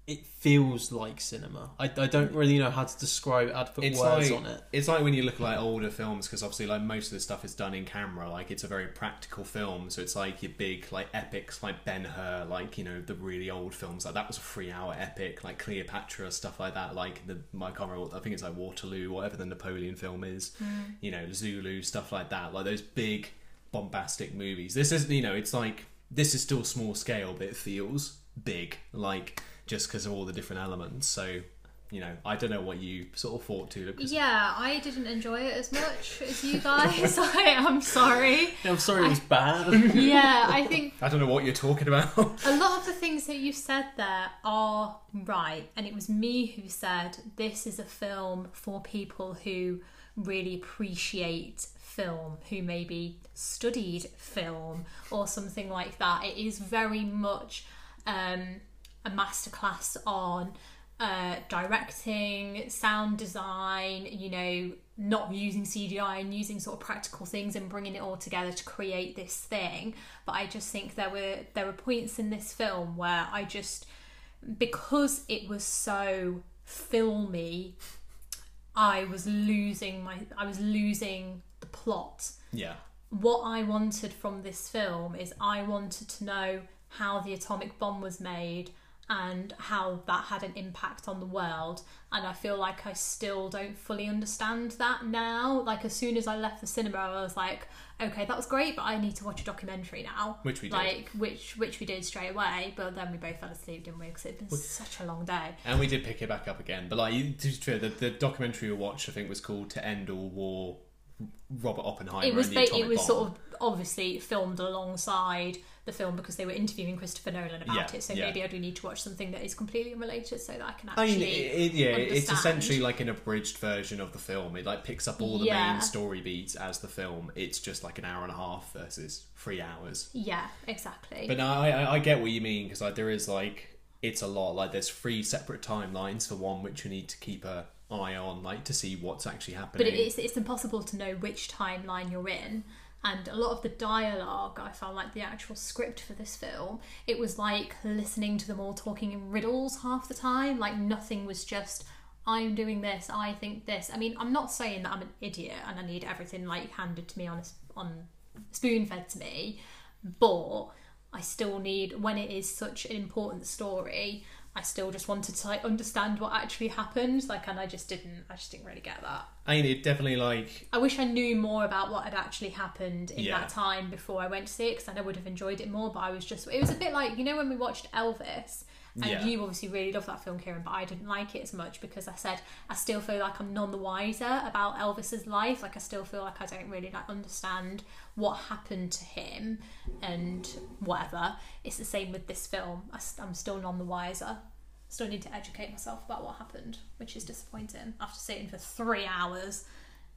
it feels like cinema. I, I don't really know how to describe it, how to put It's words like- on it. It's like when you look at like older films because obviously like most of the stuff is done in camera. Like it's a very practical film, so it's like your big like epics like Ben Hur, like you know the really old films. Like that was a three-hour epic, like Cleopatra stuff like that. Like the I can't remember. I think it's like Waterloo, whatever the Napoleon film is. You know Zulu stuff like that. Like those big bombastic movies. This isn't, you know it's like this is still small scale, but it feels big. Like just because of all the different elements. So. You know, I don't know what you sort of thought to. Because Yeah, I didn't enjoy it as much as you guys. <laughs> I am sorry. I'm sorry, it was bad. <laughs> Yeah, I think I don't know what you're talking about. <laughs> a lot of the things that you said there are right. And it was me who said this is a film for people who really appreciate film, who maybe studied film or something like that. It is very much um, a masterclass on uh, directing, sound design, you know, not using CGI and using sort of practical things and bringing it all together to create this thing. But I just think there were there were points in this film where I just because it was so filmy, I was losing my I was losing plot yeah, what I wanted from this film is I wanted to know how the atomic bomb was made and how that had an impact on the world. And I feel like I still don't fully understand that now. Like, as soon as I left the cinema, I was like, okay, that was great, but I need to watch a documentary now. Which we did. Like, which, which we did straight away, but then we both fell asleep, didn't we? Because it'd been such a long day. and we did pick it back up again. But like, to be fair, the, the documentary we watched, I think, was called "To End All War." Robert Oppenheimer. it was ba- it was bomb. sort of obviously filmed alongside the film because they were interviewing Christopher Nolan about Yeah, it. So yeah. maybe I do need to watch something that is completely unrelated so that I can I actually. mean, it, it- yeah, it's essentially like an abridged version of the film. It like picks up all the Yeah. main story beats as the film. It's just like an hour and a half versus three hours. yeah, exactly. But no, I, I, I get what you mean because like there is like it's a lot. Like there's three separate timelines for one, which you need to keep a eye on, like to see what's actually happening. but it's it's impossible to know which timeline you're in. And a lot of the dialogue, I found like the actual script for this film, it was like listening to them all talking in riddles half the time. Like nothing was just, I'm doing this, I think this. I mean, I'm not saying that I'm an idiot and I need everything like handed to me on a, on spoon fed to me, but I still need when it is such an important story. I still just wanted to like understand what actually happened, like, and I just didn't. I just didn't really get that. I mean, it definitely like I wish I knew more about what had actually happened in Yeah. that time before I went to see it, because then I would have enjoyed it more. But I was just, it was a bit like you know when we watched Elvis, and Yeah. you obviously really love that film, Kieran, but I didn't like it as much because I said I still feel like I'm none the wiser about Elvis's life. Like I still feel like I don't really like understand what happened to him and whatever. It's the same with this film. I, am still none the wiser. Still need to educate myself about what happened, which is disappointing after sitting for three hours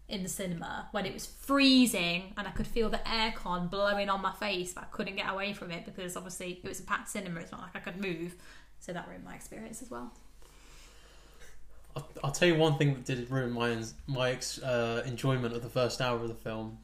in the cinema when it was freezing and I could feel the aircon blowing on my face, but I couldn't get away from it because obviously it was a packed cinema. It's not like I could move, so that ruined my experience as well. I'll, tell you one thing that did ruin my my uh, enjoyment of the first hour of the film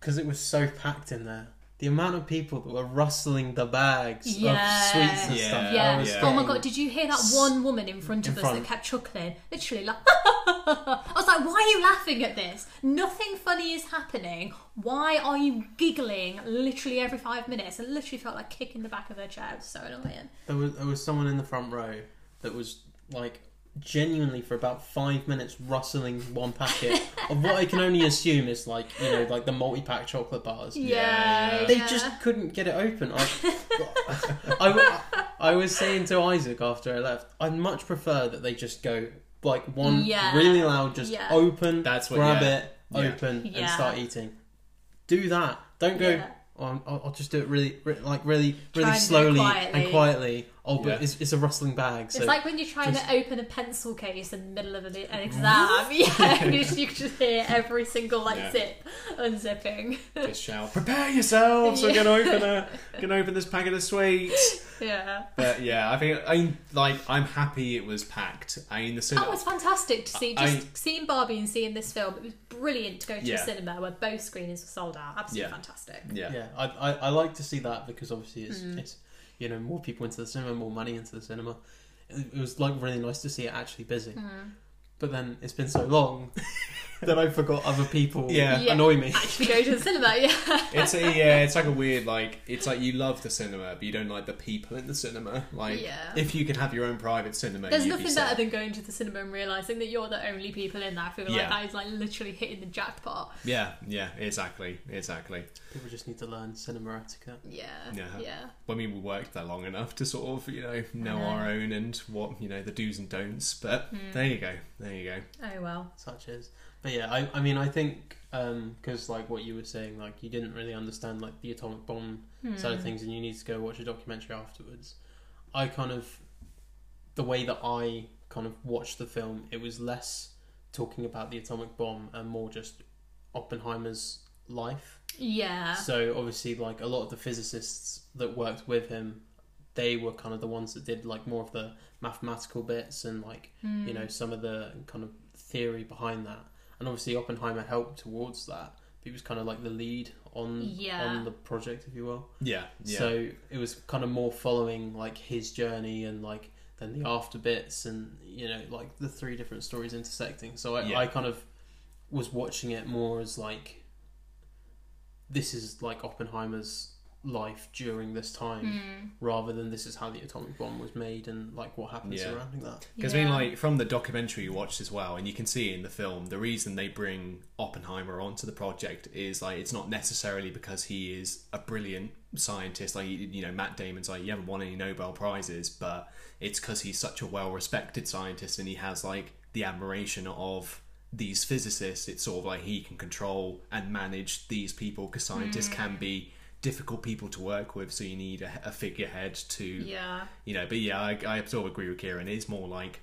because it was so packed in there. The amount of people that were rustling the bags Yeah. of sweets and Yeah. stuff. Yeah. Was Yeah. Oh my god, did you hear that one woman in front of in us front. that kept chuckling? Literally like <laughs> I was like, why are you laughing at this? Nothing funny is happening. Why are you giggling literally every five minutes? It literally felt like kicking the back of her chair. It was so annoying. There was there was someone in the front row that was like genuinely for about five minutes rustling one packet of what I can only assume is like you know like the multi pack chocolate bars. Yeah, yeah. They just couldn't get it open. I, I, I was saying to Isaac after I left, I'd much prefer that they just go like one Yeah. really loud, just Yeah. open, That's what- grab yeah. it, Yeah. open, and start eating. Do that. Don't go. Yeah. Oh, I'll, I'll just do it really, re- like really, really Try and slowly quietly. and quietly. Oh, but Yeah. it's, it's a rustling bag. So It's like when you're trying just- to open a pencil case in the middle of an, an <laughs> exam. <laughs> yeah, you, just, you can just hear every single like Yeah. zip unzipping. just <laughs> shout, "Prepare yourselves! We're gonna open a gonna open this packet of sweets." yeah. But yeah, I think I mean, like I'm happy it was packed. I mean, the cinema. Oh, was fantastic to see. I- Just seeing Barbie and seeing this film, it was brilliant to go to Yeah. a cinema where both screenings were sold out. Absolutely Yeah. fantastic. yeah. yeah, I, I, I like to see that because obviously it's, Mm. it's you know more people into the cinema, more money into the cinema. It, it was like really nice to see it actually busy. Mm. But then it's been so long <laughs> <laughs> that I forgot other people Yeah. Yeah. annoy me. Actually, go to the cinema. Yeah. <laughs> It's a yeah, it's like a weird like it's like you love the cinema, but you don't like the people in the cinema. Like Yeah. if you could have your own private cinema, There's you'd nothing be set. better than going to the cinema and realizing that you're the only people in there. I feel like Yeah. that is like literally hitting the jackpot. Yeah, yeah, exactly, exactly. People just need to learn cinema etiquette. Yeah. Yeah. Yeah. I mean, we worked there long enough to sort of you know know know. our own and what you know the do's and don'ts. But Hmm. there you go, there you go. Oh well. such as but yeah i, I mean i think because like what you were saying like you didn't really understand like the atomic bomb Hmm. side of things and you need to go watch a documentary afterwards i kind of the way that i kind of watched the film it was less talking about the atomic bomb and more just oppenheimer's life Yeah. so obviously like a lot of the physicists that worked with him they were kind of the ones that did like more of the mathematical bits and like Hmm. you know some of the kind of theory behind that and obviously oppenheimer helped towards that he was kind of like the lead on Yeah. on the project if you will Yeah, yeah, so it was kind of more following like his journey and like then the after bits and you know like the three different stories intersecting so i, Yeah. I kind of was watching it more as like this is like oppenheimer's life during this time Hmm. rather than this is how the atomic bomb was made and like what happened Yeah. surrounding that Because I mean, like from the documentary you watched as well, and you can see in the film, the reason they bring Oppenheimer onto the project is like it's not necessarily because he is a brilliant scientist. Like you you know, Matt Damon's like you haven't won any Nobel prizes, but it's because he's such a well-respected scientist and he has like the admiration of these physicists. It's sort of like he can control and manage these people because scientists can be difficult people to work with. So you need a, a figurehead to Yeah. you know but yeah I, I sort of agree with kieran it's more like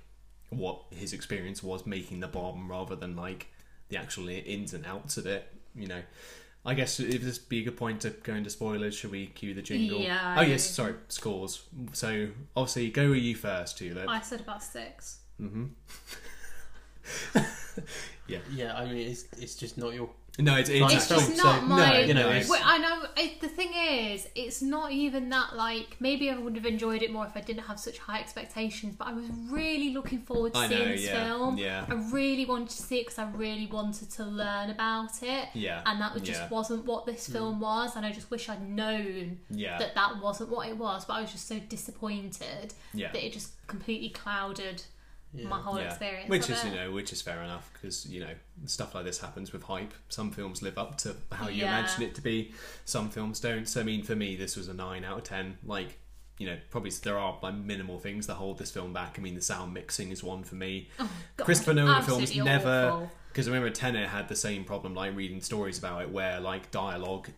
what his experience was making the bomb rather than like the actual ins and outs of it you know i guess if this be a good point to go into spoilers should we cue the jingle Yeah, oh yes sorry scores so obviously go with you first tulip I said about six. Mm-hmm. yeah. <laughs> Yeah, I mean, it's it's just not your. No, it's, it's, It's film, just so, not my. no, you know, it's- Well, I know. It, the thing is, it's not even that. Like, maybe I would have enjoyed it more if I didn't have such high expectations. But I was really looking forward to I seeing know, this yeah, film. yeah. I really wanted to see it because I really wanted to learn about it. Yeah, And that was just yeah. Mm. wasn't what this film was, and I just wish I'd known Yeah. that that wasn't what it was. But I was just so disappointed Yeah. that it just completely clouded my whole Yeah. experience. Which is, it. you know, which is fair enough because you know stuff like this happens with hype. Some films live up to how you Yeah. imagine it to be. Some films don't. So I mean, for me, this was a nine out of ten. Like, you know, probably there are like minimal things that hold this film back. I mean, the sound mixing is one for me. Oh, God, Christopher Nolan films absolutely never awful. because I remember Tenet had the same problem. Like reading stories about it, where like dialogue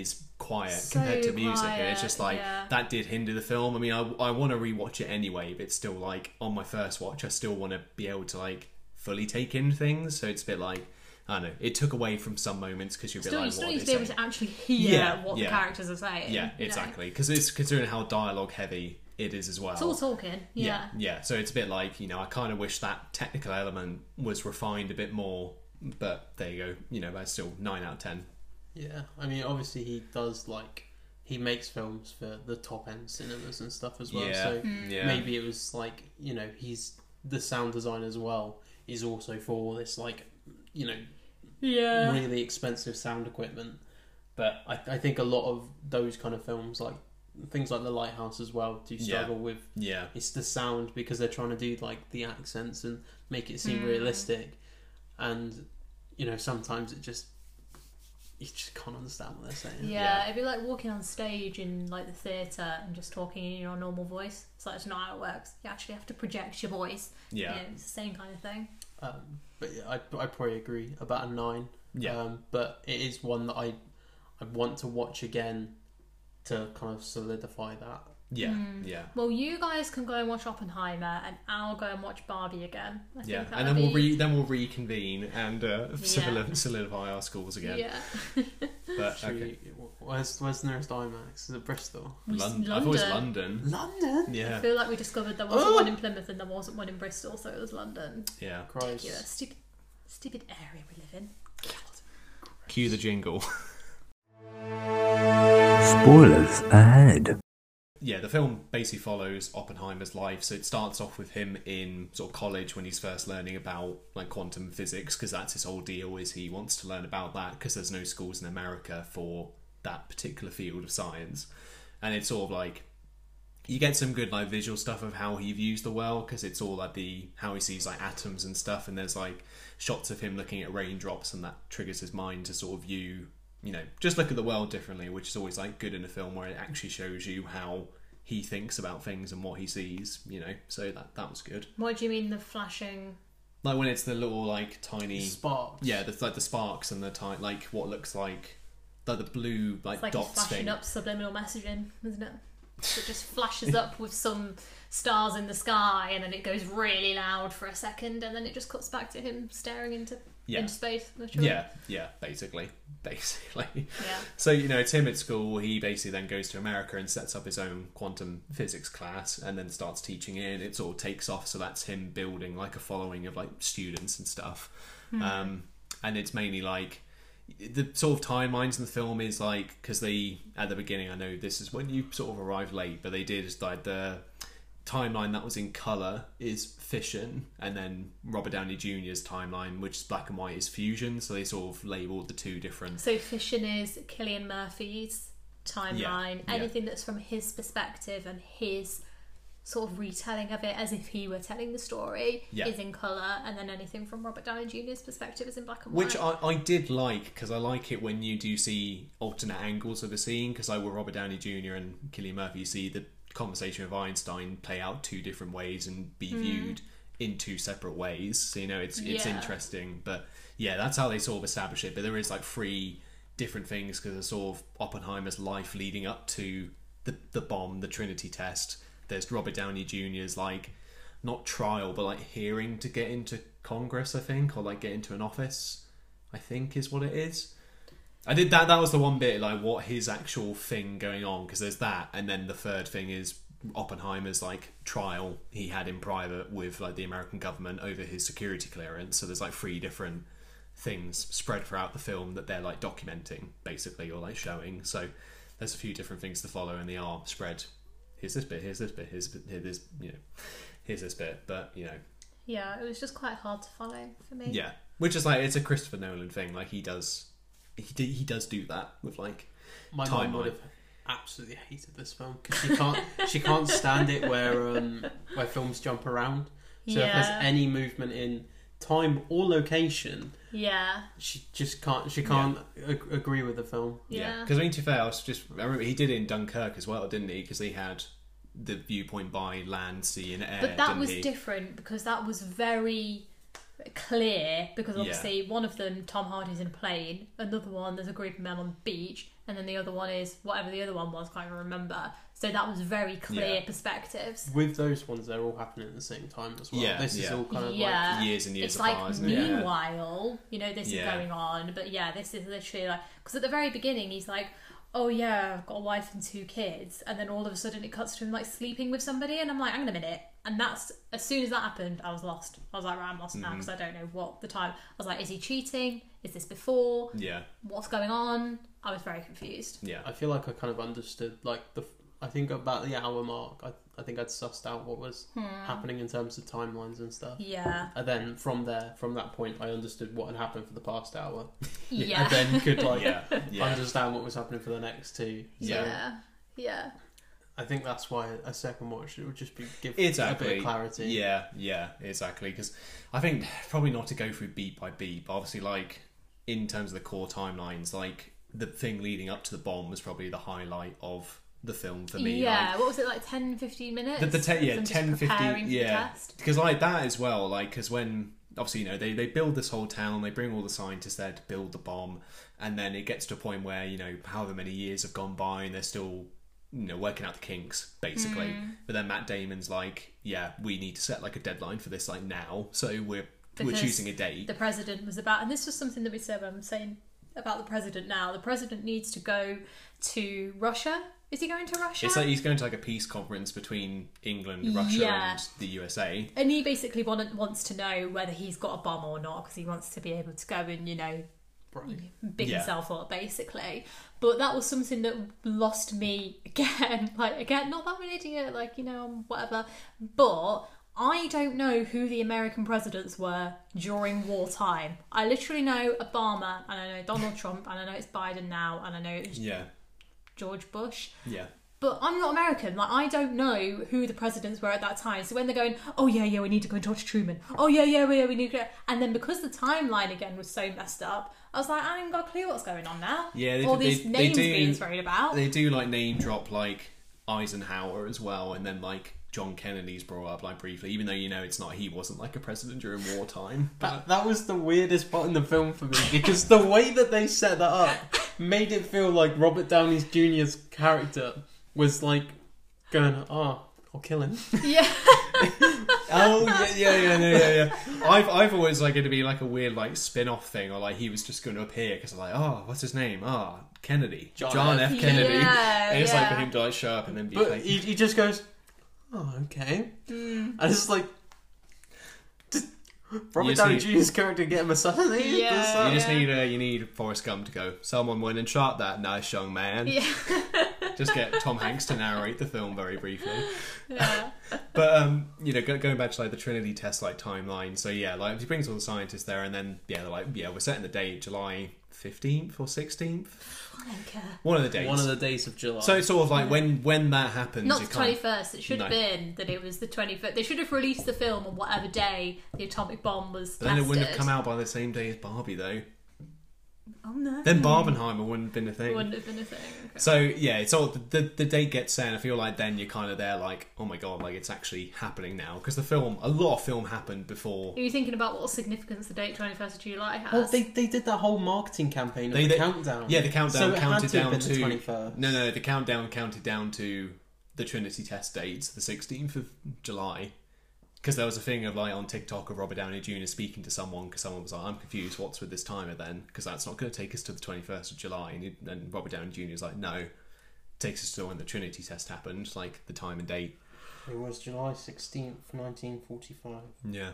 is quiet So compared to music, and it's just like yeah. that did hinder the film. I mean, I, I want to rewatch it anyway, but it's still like on my first watch, I still want to be able to like fully take in things. So it's a bit like I don't know. It took away from some moments because you're Still, you like, still what need to be able to actually hear Yeah, what yeah. the characters are saying. Yeah, you know. exactly. Because it's considering how dialogue heavy it is as well. It's all talking. Yeah. yeah, So it's a bit like you know, I kind of wish that technical element was refined a bit more. But there you go. You know, that's still nine out of ten. Yeah, I mean, obviously he does like he makes films for the top end cinemas and stuff as well. yeah, So Hmm. yeah, maybe it was like you know he's the sound design as well. Is also for this like you know Yeah. really expensive sound equipment. But I, I think a lot of those kind of films, like things like The Lighthouse as well, do Yeah. struggle with yeah, it's the sound because they're trying to do like the accents and make it seem Mm. realistic. And you know sometimes it just you just can't understand what they're saying. Yeah, Yeah. it'd be like walking on stage in like the theatre and just talking in your normal voice. It's like it's not how it works. You actually have to project your voice. yeah, You know, it's the same kind of thing. Um, but yeah, I I probably agree about a nine. yeah. Um, but it is one that I I want to watch again to kind of solidify that. Yeah, Hmm. yeah. Well, you guys can go and watch Oppenheimer, and I'll go and watch Barbie again. I Yeah, think that and then would we'll re then we'll reconvene and uh, <laughs> solid- solidify our scores again. Yeah. But <laughs> okay, we- where's where's the nearest IMAX? Is it Bristol? Lon- London. I thought it was London. London. Yeah. I feel like we discovered there wasn't Oh! one in Plymouth and there wasn't one in Bristol, so it was London. yeah. Christ. Yeah, stupid, stupid area we live in. Cue the jingle. Spoilers ahead. Yeah, the film basically follows Oppenheimer's life. So it starts off with him in sort of college when he's first learning about like quantum physics because that's his whole deal is he wants to learn about that because there's no schools in America for that particular field of science. And it's sort of like you get some good like visual stuff of how he views the world because it's all like the how he sees like atoms and stuff and there's like shots of him looking at raindrops and that triggers his mind to sort of view you know just look at the world differently which is always like good in a film where it actually shows you how he thinks about things and what he sees you know so that that was good What do you mean the flashing? like when it's the little like tiny Sparks. yeah the, like the sparks and the ti like what looks like like the blue like, It's like he's dots flashing thing up subliminal messaging, isn't it? It just flashes up with some stars in the sky, and then it goes really loud for a second, and then it just cuts back to him staring into Yeah. into space. literally. yeah yeah basically <laughs> basically yeah. So you know, it's him at school. He basically then goes to America and sets up his own quantum physics class, and then starts teaching it. It sort of takes off. So that's him building like a following of like students and stuff. Um, and it's mainly like the sort of timelines in the film is like because they at the beginning. I know this is when you sort of arrive late, but they did like the timeline that was in color is fission and then robert downey jr's timeline which is black and white is fusion so they sort of labeled the two different So Fission is Cillian Murphy's timeline. Yeah, yeah. Anything that's from his perspective and his sort of retelling of it as if he were telling the story Yeah. is in colour, and then anything from Robert Downey Jr.'s perspective is in black and white. Which I, I did like because I like it when you do see alternate angles of a scene. Because like with Robert Downey Jr. and Cillian Murphy, you see the conversation with Einstein play out two different ways and be hmm. viewed in two separate ways. So you know it's it's Yeah. interesting. But yeah, that's how they sort of establish it. But there is like three different things because of sort of Oppenheimer's life leading up to the the bomb, the Trinity test. There's Robert Downey Jr.'s like not trial, but like hearing to get into Congress, I think, or like get into an office. I think is what it is. I did that. That was the one bit like what his actual thing going on because there's that, and then the third thing is Oppenheimer's like trial he had in private with like the American government over his security clearance. So there's like three different things spread throughout the film that they're like documenting basically or like showing. So there's a few different things to follow and they are spread. Here's this bit. Here's this bit. Here's here's this you know here's this bit. But you know Yeah, it was just quite hard to follow for me. yeah, which is like it's a Christopher Nolan thing. Like he does he d- he does do that with like My Timeline. mum would have absolutely hated this film because she can't she can't stand it where um where films jump around. So if Yeah. there's any movement in time or location, Yeah. she just can't she can't ag- agree with the film. Yeah. Because I mean, to be fair, I was just I remember he did it in Dunkirk as well, didn't he? Because he had the viewpoint by land, sea, and air. But that didn't was he? different because that was very clear because Yeah. obviously one of them Tom Hardy's in a plane, another one there's a group of men on the beach, and then the other one is whatever the other one was, can't even remember. So that was very clear Yeah. perspectives. With those ones, they're all happening at the same time as well. Yeah, this is all kind of Yeah. like years and years it's apart, like isn't it? Yeah. meanwhile, you know, this Yeah. is going on, but yeah, this is literally like because at the very beginning he's like, "Oh yeah, I've got a wife and two kids," and then all of a sudden it cuts to him like sleeping with somebody, and I'm like, "Hang on a minute!" And that's as soon as that happened, I was lost. I was like, "Right, I'm lost now Mm-hmm. because I don't know what the time." I was like, "Is he cheating? Is this before? Yeah, What's going on?" I was very confused. yeah, I feel like I kind of understood like the. I think about the hour mark, I, I think I'd sussed out what was Hmm. happening in terms of timelines and stuff. Yeah, And then from there, from that point, I understood what had happened for the past hour. <laughs> yeah, And then could <laughs> like yeah, yeah. understand what was happening for the next two. So yeah, yeah. I think that's why a second watch it would just be give Exactly. a bit of clarity. Yeah, yeah, exactly. Because I think probably not to go through beat by beat, but obviously, like in terms of the core timelines, like the thing leading up to the bomb was probably the highlight of the film for me. yeah, like, what was it like 10 15 minutes? the, the te- yeah, Them 10, 15, preparing for the yeah. Because like that as well, like because when obviously you know they they build this whole town, they bring all the scientists there to build the bomb, and then it gets to a point where you know however many years have gone by and they're still you know working out the kinks basically. Mm. But then Matt Damon's like, yeah, we need to set like a deadline for this like now, so we're we're choosing a date. the president was about, and this was something that we said I'm saying about the president now. The president needs to go to Russia. Is he going to Russia? It's like he's going to like a peace conference between England, Russia, Yeah. and the USA. and he basically want, wants to know whether he's got a bomb or not because he wants to be able to go and you know Right. big Yeah. himself up basically. But that was something that lost me <laughs> again. Like again, not that I'm an idiot, like you know, whatever. But I don't know who the American presidents were during wartime. I literally know Obama, and I know Donald Trump, and I know it's Biden now, and I know it's Yeah, George Bush. yeah, But I'm not American. Like I don't know who the presidents were at that time. So when they're going, oh yeah, yeah, we need to go and talk to Truman. Oh yeah, yeah, yeah, we need to. Go. And then because the timeline again was so messed up, I was like, I ain't got a clue what's going on now. Yeah, they- all they- these they names do- being thrown about. they do like name drop like Eisenhower as well, and then like John Kennedy's brought up like briefly, even though you know it's not he wasn't like a president during wartime. That, But that was the weirdest part in the film for me because the way that they set that up made it feel like Robert Downey Jr.'s character was like going, "Oh, I'll kill him." yeah, <laughs> oh yeah, yeah, yeah, yeah, yeah, yeah. I've I've always like it to be like a weird like spin off thing, or like he was just going to appear because like, oh, what's his name? Ah, Kennedy, John John, F. F. Kennedy. Yeah, and it's like for him to like show up and then be But like, he, he just goes, "Oh, okay," Hmm. and it's like. Did Robert just Downey need- Jr.'s character get him assassinated? Yeah. That's You just Yeah. need uh, you need Forrest Gump to go. Someone went and shot that nice young man. yeah, <laughs> Just get Tom Hanks to narrate the film very briefly. yeah. <laughs> But um, you know, going back to like the Trinity test like timeline. So yeah, like he brings all the scientists there, and then yeah, they're like yeah, we're setting the date July fifteenth or sixteenth, I don't care. one of the dates. One of the days of July. so it's sort of like when when that happens, Not the twenty first. It should have been that it was the twenty first. They should have released the film on whatever day the atomic bomb was But then it wouldn't have come out by the same day as Barbie, though. Oh no, Then Barbenheimer wouldn't have been a thing. wouldn't have been a thing. Okay. So yeah, it's all the, the the date gets set. And I feel like then you're kind of there, like, oh my god, like it's actually happening now because the film, a lot of film happened before. Are you thinking about what significance the date 21st of July has? Well, they, they did that whole marketing campaign of They- the they- countdown. Yeah, the countdown so it counted had to have down been to the twenty first. No, no, the countdown counted down to the Trinity test dates, the 16th of July. Because there was a thing of like on TikTok of Robert Downey Jr. speaking to someone because someone was like, "I'm confused. What's with this timer then? Because that's not going to take us to the 21st of July." And, he, and Robert Downey Jr. is like, "No, takes us to when the Trinity test happened, like the time and date. It was July sixteenth, nineteen forty-five. Yeah.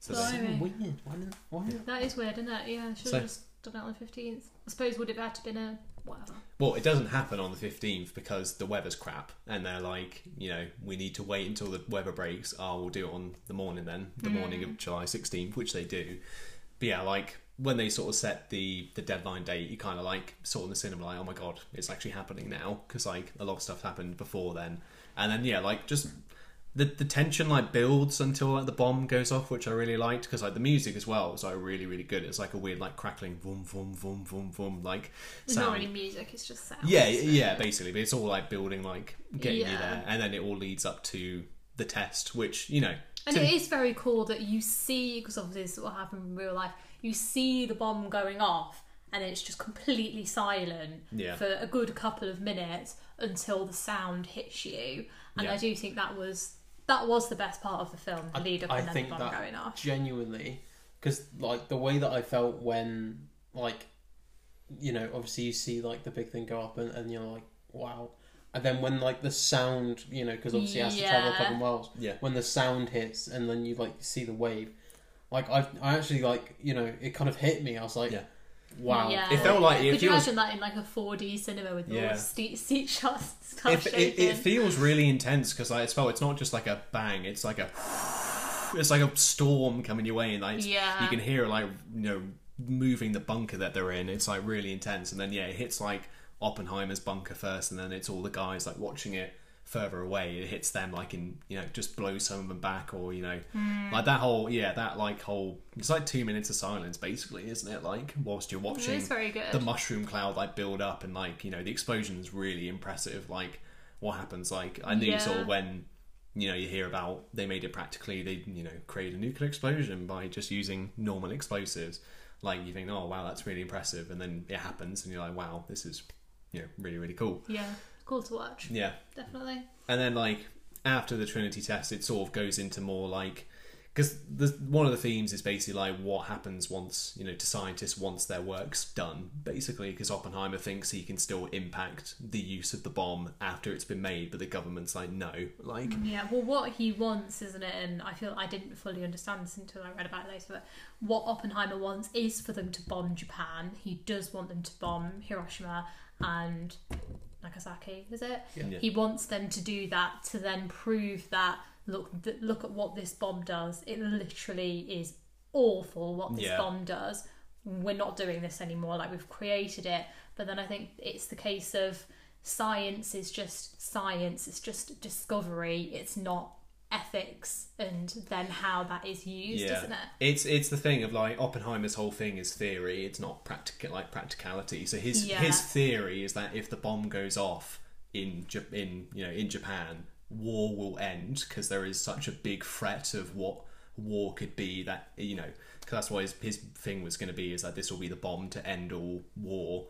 So Blimey. weird. Why didn't? Why? Didn't, That is weird, isn't it? Yeah, should So- have just done it on the fifteenth. I suppose would it have had to been a whatever. Well, it doesn't happen on the 15th because the weather's crap, and they're like, you know, we need to wait until the weather breaks. Oh, we'll do it on the morning then, the mm. morning of July 16th, which they do. But yeah, like when they sort of set the the deadline date, you kind of like saw in the cinema like, oh my god, it's actually happening now because like a lot of stuff happened before then, and then yeah, like just. The, the tension like builds until like the bomb goes off, which I really liked because like the music as well was like really really good. It's like a weird like crackling, boom boom boom boom boom like. It's not really music; it's just sound. Yeah, yeah, basically, but it's all like building, like getting you there, and then it all leads up to the test, which you know, And to- it is very cool that you see, because obviously this is what happened in real life, you see the bomb going off and it's just completely silent Yeah. for a good couple of minutes until the sound hits you. And Yeah. I do think that was that was the best part of the film, the lead up I and then think the bomb that going off. genuinely, because like the way that I felt when like, you know, obviously you see like the big thing go up and, and you're like, wow. And then when like the sound, you know, because obviously it has to travel a couple Yeah. miles. Yeah. When the sound hits and then you like see the wave, like I, I actually like you know it kind of hit me. I was like, Yeah. Wow. Yeah. It felt like- Could it you imagine that in like a 4D cinema with Yeah. all the seat, seat shots <laughs> and stuff it, it, it feels really intense because like, it's well, it's not just like a bang; it's like a, it's like a storm coming your way, and like Yeah. you can hear like you know moving the bunker that they're in. It's like really intense, and then yeah, it hits like Oppenheimer's bunker first, and then it's all the guys like watching it further away. It hits them like in you know just blows some of them back, or you know hmm. like that whole yeah that like whole it's like two minutes of silence basically, isn't it? Like whilst you're watching is very good. the mushroom cloud like build up and like you know the explosion is really impressive like what happens like i knew Yeah. sort of when you know you hear about they made it practically they you know create a nuclear explosion by just using normal explosives like you think oh wow that's really impressive and then it happens and you're like wow this is you know really really cool yeah, cool to watch. yeah Definitely. and then like after the Trinity test, it sort of goes into more like because the one of the themes is basically like what happens once you know to scientists once their work's done basically because Oppenheimer thinks he can still impact the use of the bomb after it's been made but the government's like no like mm, Yeah, well, what he wants, isn't it? And I feel I didn't fully understand this until I read about it later. But what Oppenheimer wants is for them to bomb Japan. He does want them to bomb Hiroshima and Nagasaki. Is it? Yeah. He wants them to do that to then prove that look, th- look at what this bomb does. It literally is awful what this Yeah. bomb does. We're not doing this anymore. Like we've created it. But then I think it's the case of science is just science. It's just discovery. It's not ethics and then how that is used, isn't it? It's it's the thing of like Oppenheimer's whole thing is theory. It's not practical like practicality. So his Yeah. his theory is that if the bomb goes off in in you know in Japan, war will end because there is such a big threat of what war could be that you know because that's why his, his thing was going to be is that this will be the bomb to end all war.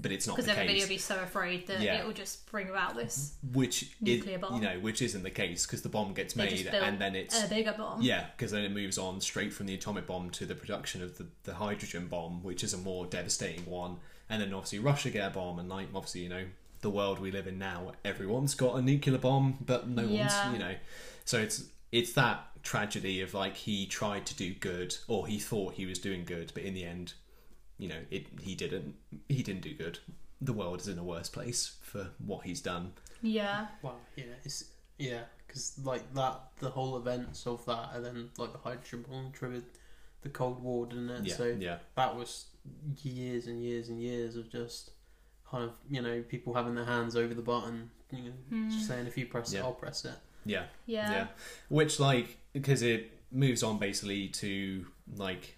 But it's not Because everybody case will be so afraid that Yeah. it will just bring about this. which nuclear is, bomb. you know which isn't the case because the bomb gets made and then it's a bigger bomb. yeah, because then it moves on straight from the atomic bomb to the production of the, the hydrogen bomb, which is a more devastating one. And then obviously Russia get a bomb, and like obviously you know the world we live in now, everyone's got a nuclear bomb, but no Yeah. one's you know. So it's it's that tragedy of like he tried to do good, or he thought he was doing good, but in the end, you know, it he didn't. He didn't do good. The world is in a worse place for what he's done. Yeah. Well, yeah, it's yeah, because like that, the whole events of that, and then like the hydrogen bomb triggered the Cold War, didn't it? Yeah, So yeah, that was years and years and years of just kind of you know people having their hands over the button, you know, Hmm. just saying if you press Yeah. it, I'll press it. yeah. Yeah. Yeah. Which, like, because it moves on basically to, like,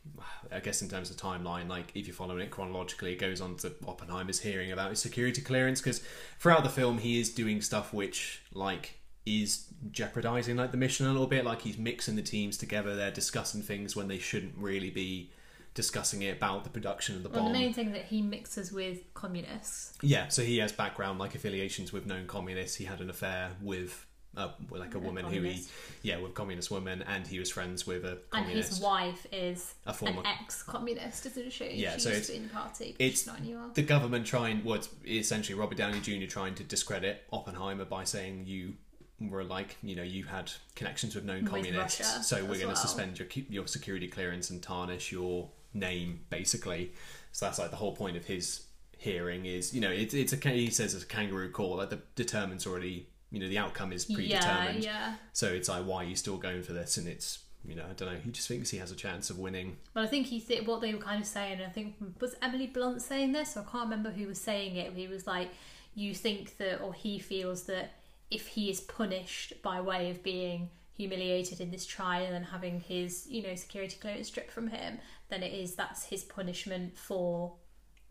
I guess in terms of timeline, like, if you're following it chronologically, it goes on to Oppenheimer's hearing about his security clearance. Because throughout the film, he is doing stuff which, like, is jeopardizing, like, the mission a little bit. Like, he's mixing the teams together, they're discussing things when they shouldn't really be discussing it about the production of the Well, bomb. the main thing that he mixes with communists. Yeah, so he has background like affiliations with known communists. He had an affair with uh, like a woman who he, yeah, with communist woman, and he was friends with a communist. And his wife is A former- an ex-communist, isn't she? Yeah, she so used it's- to be in the party, it's she's not anymore. the government trying, well, essentially Robert Downey Jr. trying to discredit Oppenheimer by saying you were like, you know, you had connections with known With communists, Russia so we're going well. to suspend your your security clearance and tarnish your name, basically. So that's like the whole point of his hearing is, you know, it's it's a he says it's a kangaroo call, like the determines already, you know, the outcome is predetermined. yeah. So it's like, why are you still going for this? And it's, you know, I don't know. He just thinks he has a chance of winning. But I think he th- what they were kind of saying. I think was Emily Blunt saying this. I can't remember who was saying it. He was like, "You think that, or he feels that, if he is punished by way of being humiliated in this trial and having his, you know, security clearance stripped from him, then it is that's his punishment for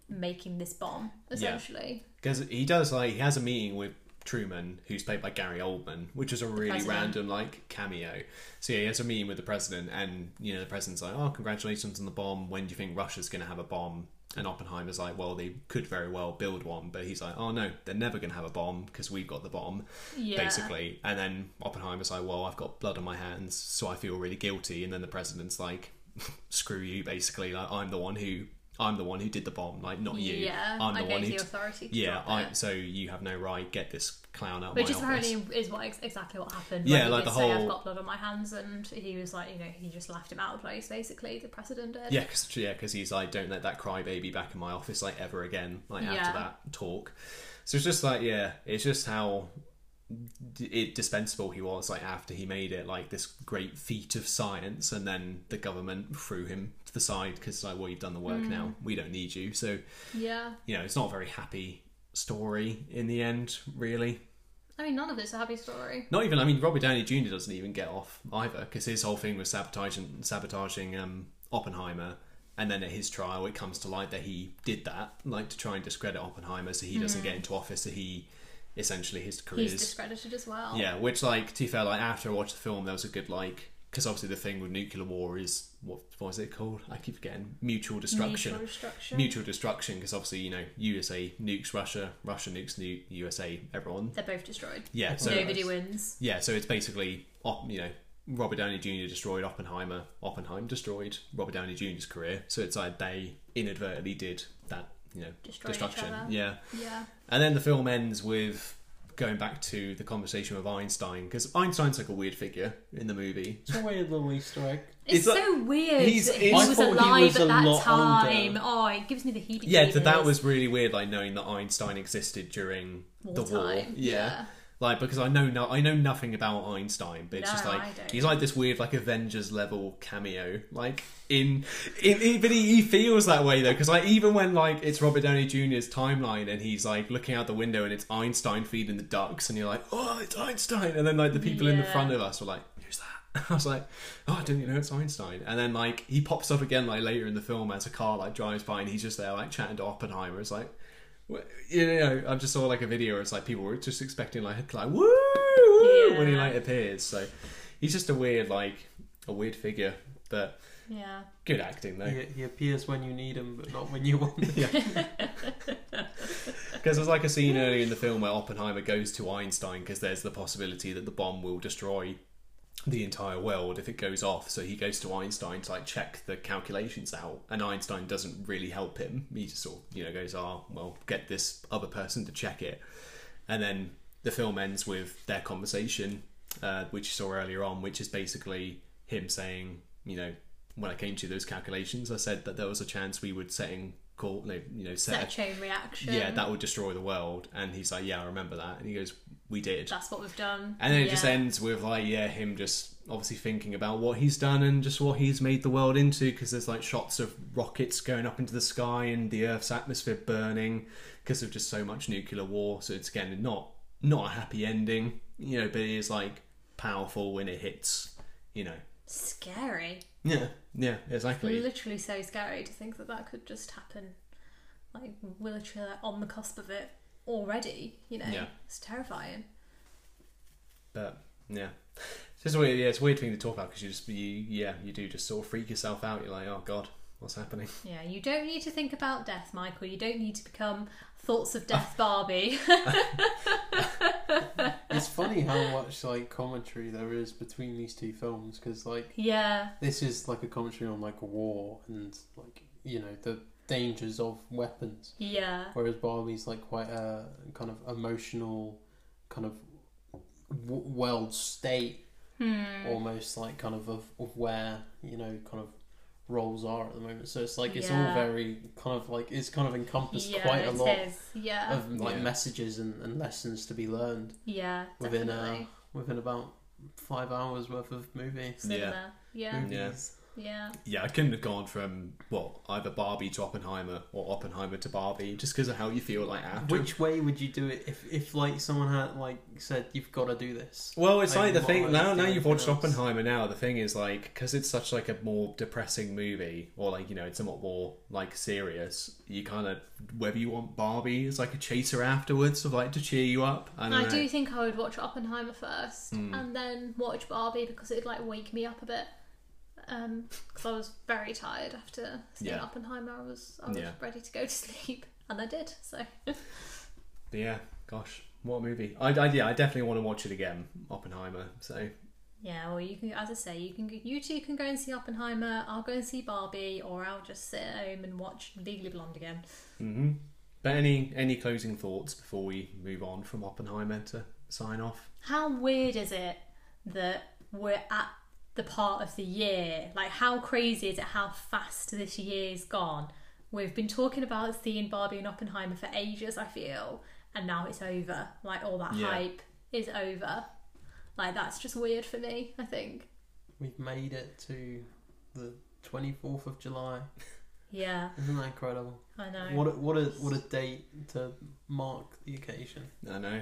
making this bomb, essentially." because he does like he has a meeting with Truman, who's played by Gary Oldman, which is a really random like cameo. So yeah, he has a meeting with the president, and you know the president's like, "Oh, congratulations on the bomb. When do you think Russia's going to have a bomb?" And Oppenheimer's like, "Well, they could very well build one, but he's like, oh no, they're never going to have a bomb because we've got the bomb, Yeah. basically." And then Oppenheimer's like, "Well, I've got blood on my hands, so I feel really guilty." And then the president's like, <laughs> "Screw you, basically. Like I'm the one who." I'm the one who did the bomb, like not you. Yeah, I'm the I one gave who the authority. To yeah, drop I, it. so you have no right. Get this clown out of Which my is office. apparently is what ex- exactly what happened. Yeah, like the say, whole- I've got blood on my hands, and he was like, you know, he just laughed him out of place. Basically, the president did. Yeah, because yeah, 'cause he's like, don't let that crybaby back in my office like ever again. Like Yeah. after that talk, so it's just like yeah, it's just how it dispensable he was. Like after he made it, like this great feat of science, and then the government threw him to the side because like, well, you've done the work Mm. now. We don't need you. So yeah. you know, it's not a very happy story in the end, really. I mean, none of it's a happy story. Not even. I mean, Robert Downey Jr. doesn't even get off either because his whole thing was sabotaging, sabotaging um, Oppenheimer, and then at his trial, it comes to light that he did that, like to try and discredit Oppenheimer, so he doesn't get into office. So he essentially his career He's is discredited as well. yeah. Which like to be fair, like after I watched the film, there was a good like because obviously the thing with nuclear war is what what is it called? I keep forgetting mutual destruction Mutual destruction. mutual destruction because obviously you know USA nukes Russia, Russia nukes nu- USA, everyone. They're both destroyed. Yeah, so Nobody wins. yeah, so it's basically you know Robert Downey Jr. destroyed Oppenheimer, Oppenheimer destroyed Robert Downey Jr.'s career. So it's like they inadvertently did that you know Destroy each destruction. other. Yeah, Yeah. and then the film ends with going back to the conversation with Einstein because Einstein's like a weird figure in the movie. It's a weird little Easter egg. It's, It's like- so weird he's- that he was thought he alive was at that time. older. Oh, it gives me the heebie Yeah, that, that was really weird. Like knowing that Einstein existed during the war. Wartime, yeah. Like because I know no, I know nothing about Einstein, but it's No, just like he's like this weird like Avengers level cameo. Like in, in, in but he, he feels that way though because like even when like it's Robert Downey Jr.'s timeline and he's like looking out the window and it's Einstein feeding the ducks and you're like oh it's Einstein and then like the people in the front of us were like who's that? <laughs> I was like, oh, I didn't know it's Einstein. And then like he pops up again like later in the film as a car like drives by and he's just there like chatting to Oppenheimer. It's like, you know, I just saw like a video where it's like people were just expecting like like woo, woo when he like appears. So he's just a weird like a weird figure, but Yeah. good acting though. He, he appears when you need him, but not when you want him. <laughs> yeah. Because there's like a scene earlier in the film where Oppenheimer goes to Einstein because there's the possibility that the bomb will destroy the entire world if it goes off. So he goes to Einstein to like check the calculations out, and Einstein doesn't really help him. He just sort of you know goes, "Oh, well, get this other person to check it," and then the film ends with their conversation, uh, which you saw earlier on, which is basically him saying, you know, when I came to those calculations, I said that there was a chance we would setting call, you know, set Set a a chain reaction. yeah, that would destroy the world. And he's like, yeah, I remember that. And he goes, we did. That's what we've done. And then it just ends with like, yeah, him just obviously thinking about what he's done and just what he's made the world into. Because there's like shots of rockets going up into the sky and the Earth's atmosphere burning because of just so much nuclear war. So it's again not not a happy ending, you know, but it is like powerful when it hits, you know. Scary. Yeah, yeah, exactly. Literally so scary to think that that could just happen. Like, we're literally like, on the cusp of it already, you know? Yeah. It's terrifying. But yeah, it's just weird. Yeah, it's a weird thing to talk about because you just you yeah you do just sort of freak yourself out. You're like, oh god, what's happening. Yeah, you don't need to think about death, Michael. You don't need to become thoughts of death Barbie. <laughs> It's funny how much like commentary there is between these two films because like yeah, this is like a commentary on like war and like you know the dangers of weapons, yeah, whereas Barbie's like quite a kind of emotional kind of w- world state hmm. almost like kind of, of of where you know kind of roles are at the moment. So it's like it's Yeah. all very kind of like it's kind of encompassed yeah, quite a lot is. Yeah, of like Yeah. messages and, and lessons to be learned yeah, within definitely. uh within about five hours worth of movie. Cinema. Yeah, movies. Yeah. yeah, Yeah, I couldn't have gone from well either Barbie to Oppenheimer or Oppenheimer to Barbie just because of how you feel like after. Which way would you do it if, if like someone had like said you've got to do this? Well, it's Like, like the thing now. you Now do you've watched else? Oppenheimer. Now the thing is like because it's such like a more depressing movie, or like you know it's somewhat more like serious. You kind of whether you want Barbie as like a chaser afterwards, of like to cheer you up. I, don't I know. do think I would watch Oppenheimer first Hmm. and then watch Barbie because it'd like wake me up a bit. Because I was very tired after seeing Yeah. Oppenheimer. I was I was Yeah. ready to go to <laughs> sleep, and I did. So But yeah, gosh, what a movie! I, I yeah, I definitely want to watch it again, Oppenheimer. So yeah, well, you can, as I say, you can you two can go and see Oppenheimer. I'll go and see Barbie, or I'll just sit at home and watch Legally Blonde again. hmm But any any closing thoughts before we move on from Oppenheimer to sign off? How weird is it that we're at the part of the year? Like, how crazy is it how fast this year's gone? We've been talking about seeing Barbie and Oppenheimer for ages, I feel, and now it's over. Like, all that Yeah. hype is over. Like, that's just weird for me, I think. We've made it to the twenty fourth of July. Yeah, <laughs> Isn't that incredible? I know. What a, what a what a date to mark the occasion. I know.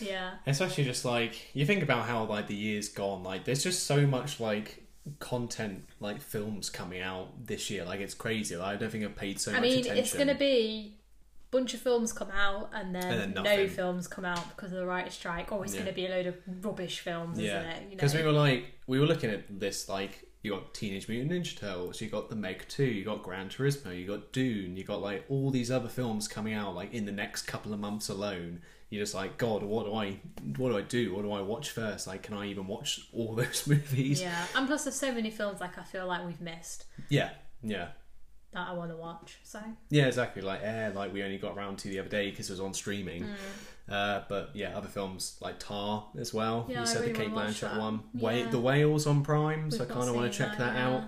Yeah. Especially just like you think about how like the year's gone. Like there's just so much like content, like films coming out this year. Like it's crazy. Like, I don't think I've paid so much. I much mean, attention. it's going to be a bunch of films come out and then, And then no films come out because of the writer's strike, or it's Yeah. going to be a load of rubbish films, yeah, isn't it? You because know? we were like we were looking at this like. You got Teenage Mutant Ninja Turtles, you got The Meg 2, you got Gran Turismo, you got Dune, you got like all these other films coming out like in the next couple of months alone. You're just like, God, what do I what do I do? What do I watch first? Like can I even watch all <laughs> those movies? Yeah, and plus there's so many films like I feel like we've missed Yeah. Yeah. that I want to watch. So Yeah, exactly. Like Air, like we only got around to the other day because it was on streaming. Mm. Uh, but yeah, other films like Tar as well. Yeah, you I said really the Cate wanna Blanchett that. one. Yeah. Wait, the Whales on Prime, we've so I kind of want to check that, yeah. out.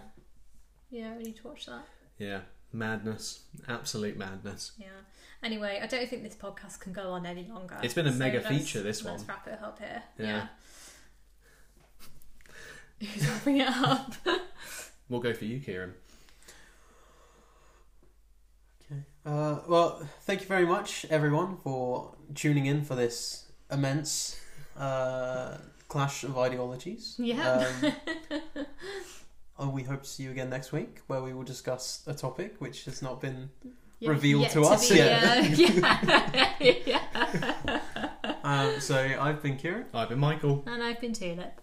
Yeah, we need to watch that. Yeah, madness, absolute madness. Yeah. Anyway, I don't think this podcast can go on any longer. It's been a So mega feature, this one. Let's one. wrap it up here. Yeah. Yeah. <laughs> Who's wrapping it up? <laughs> We'll go for you, Kieran. Okay. Uh, well, thank you very much, everyone, for tuning in for this immense uh, clash of ideologies. Yeah. Um, <laughs> uh, we hope to see you again next week, where we will discuss a topic which has not been. Yeah, Revealed yet to us, be, <laughs> yeah. uh, <laughs> yeah. yeah. Um, so I've been Kieran. I've been Michael. And I've been Tulip.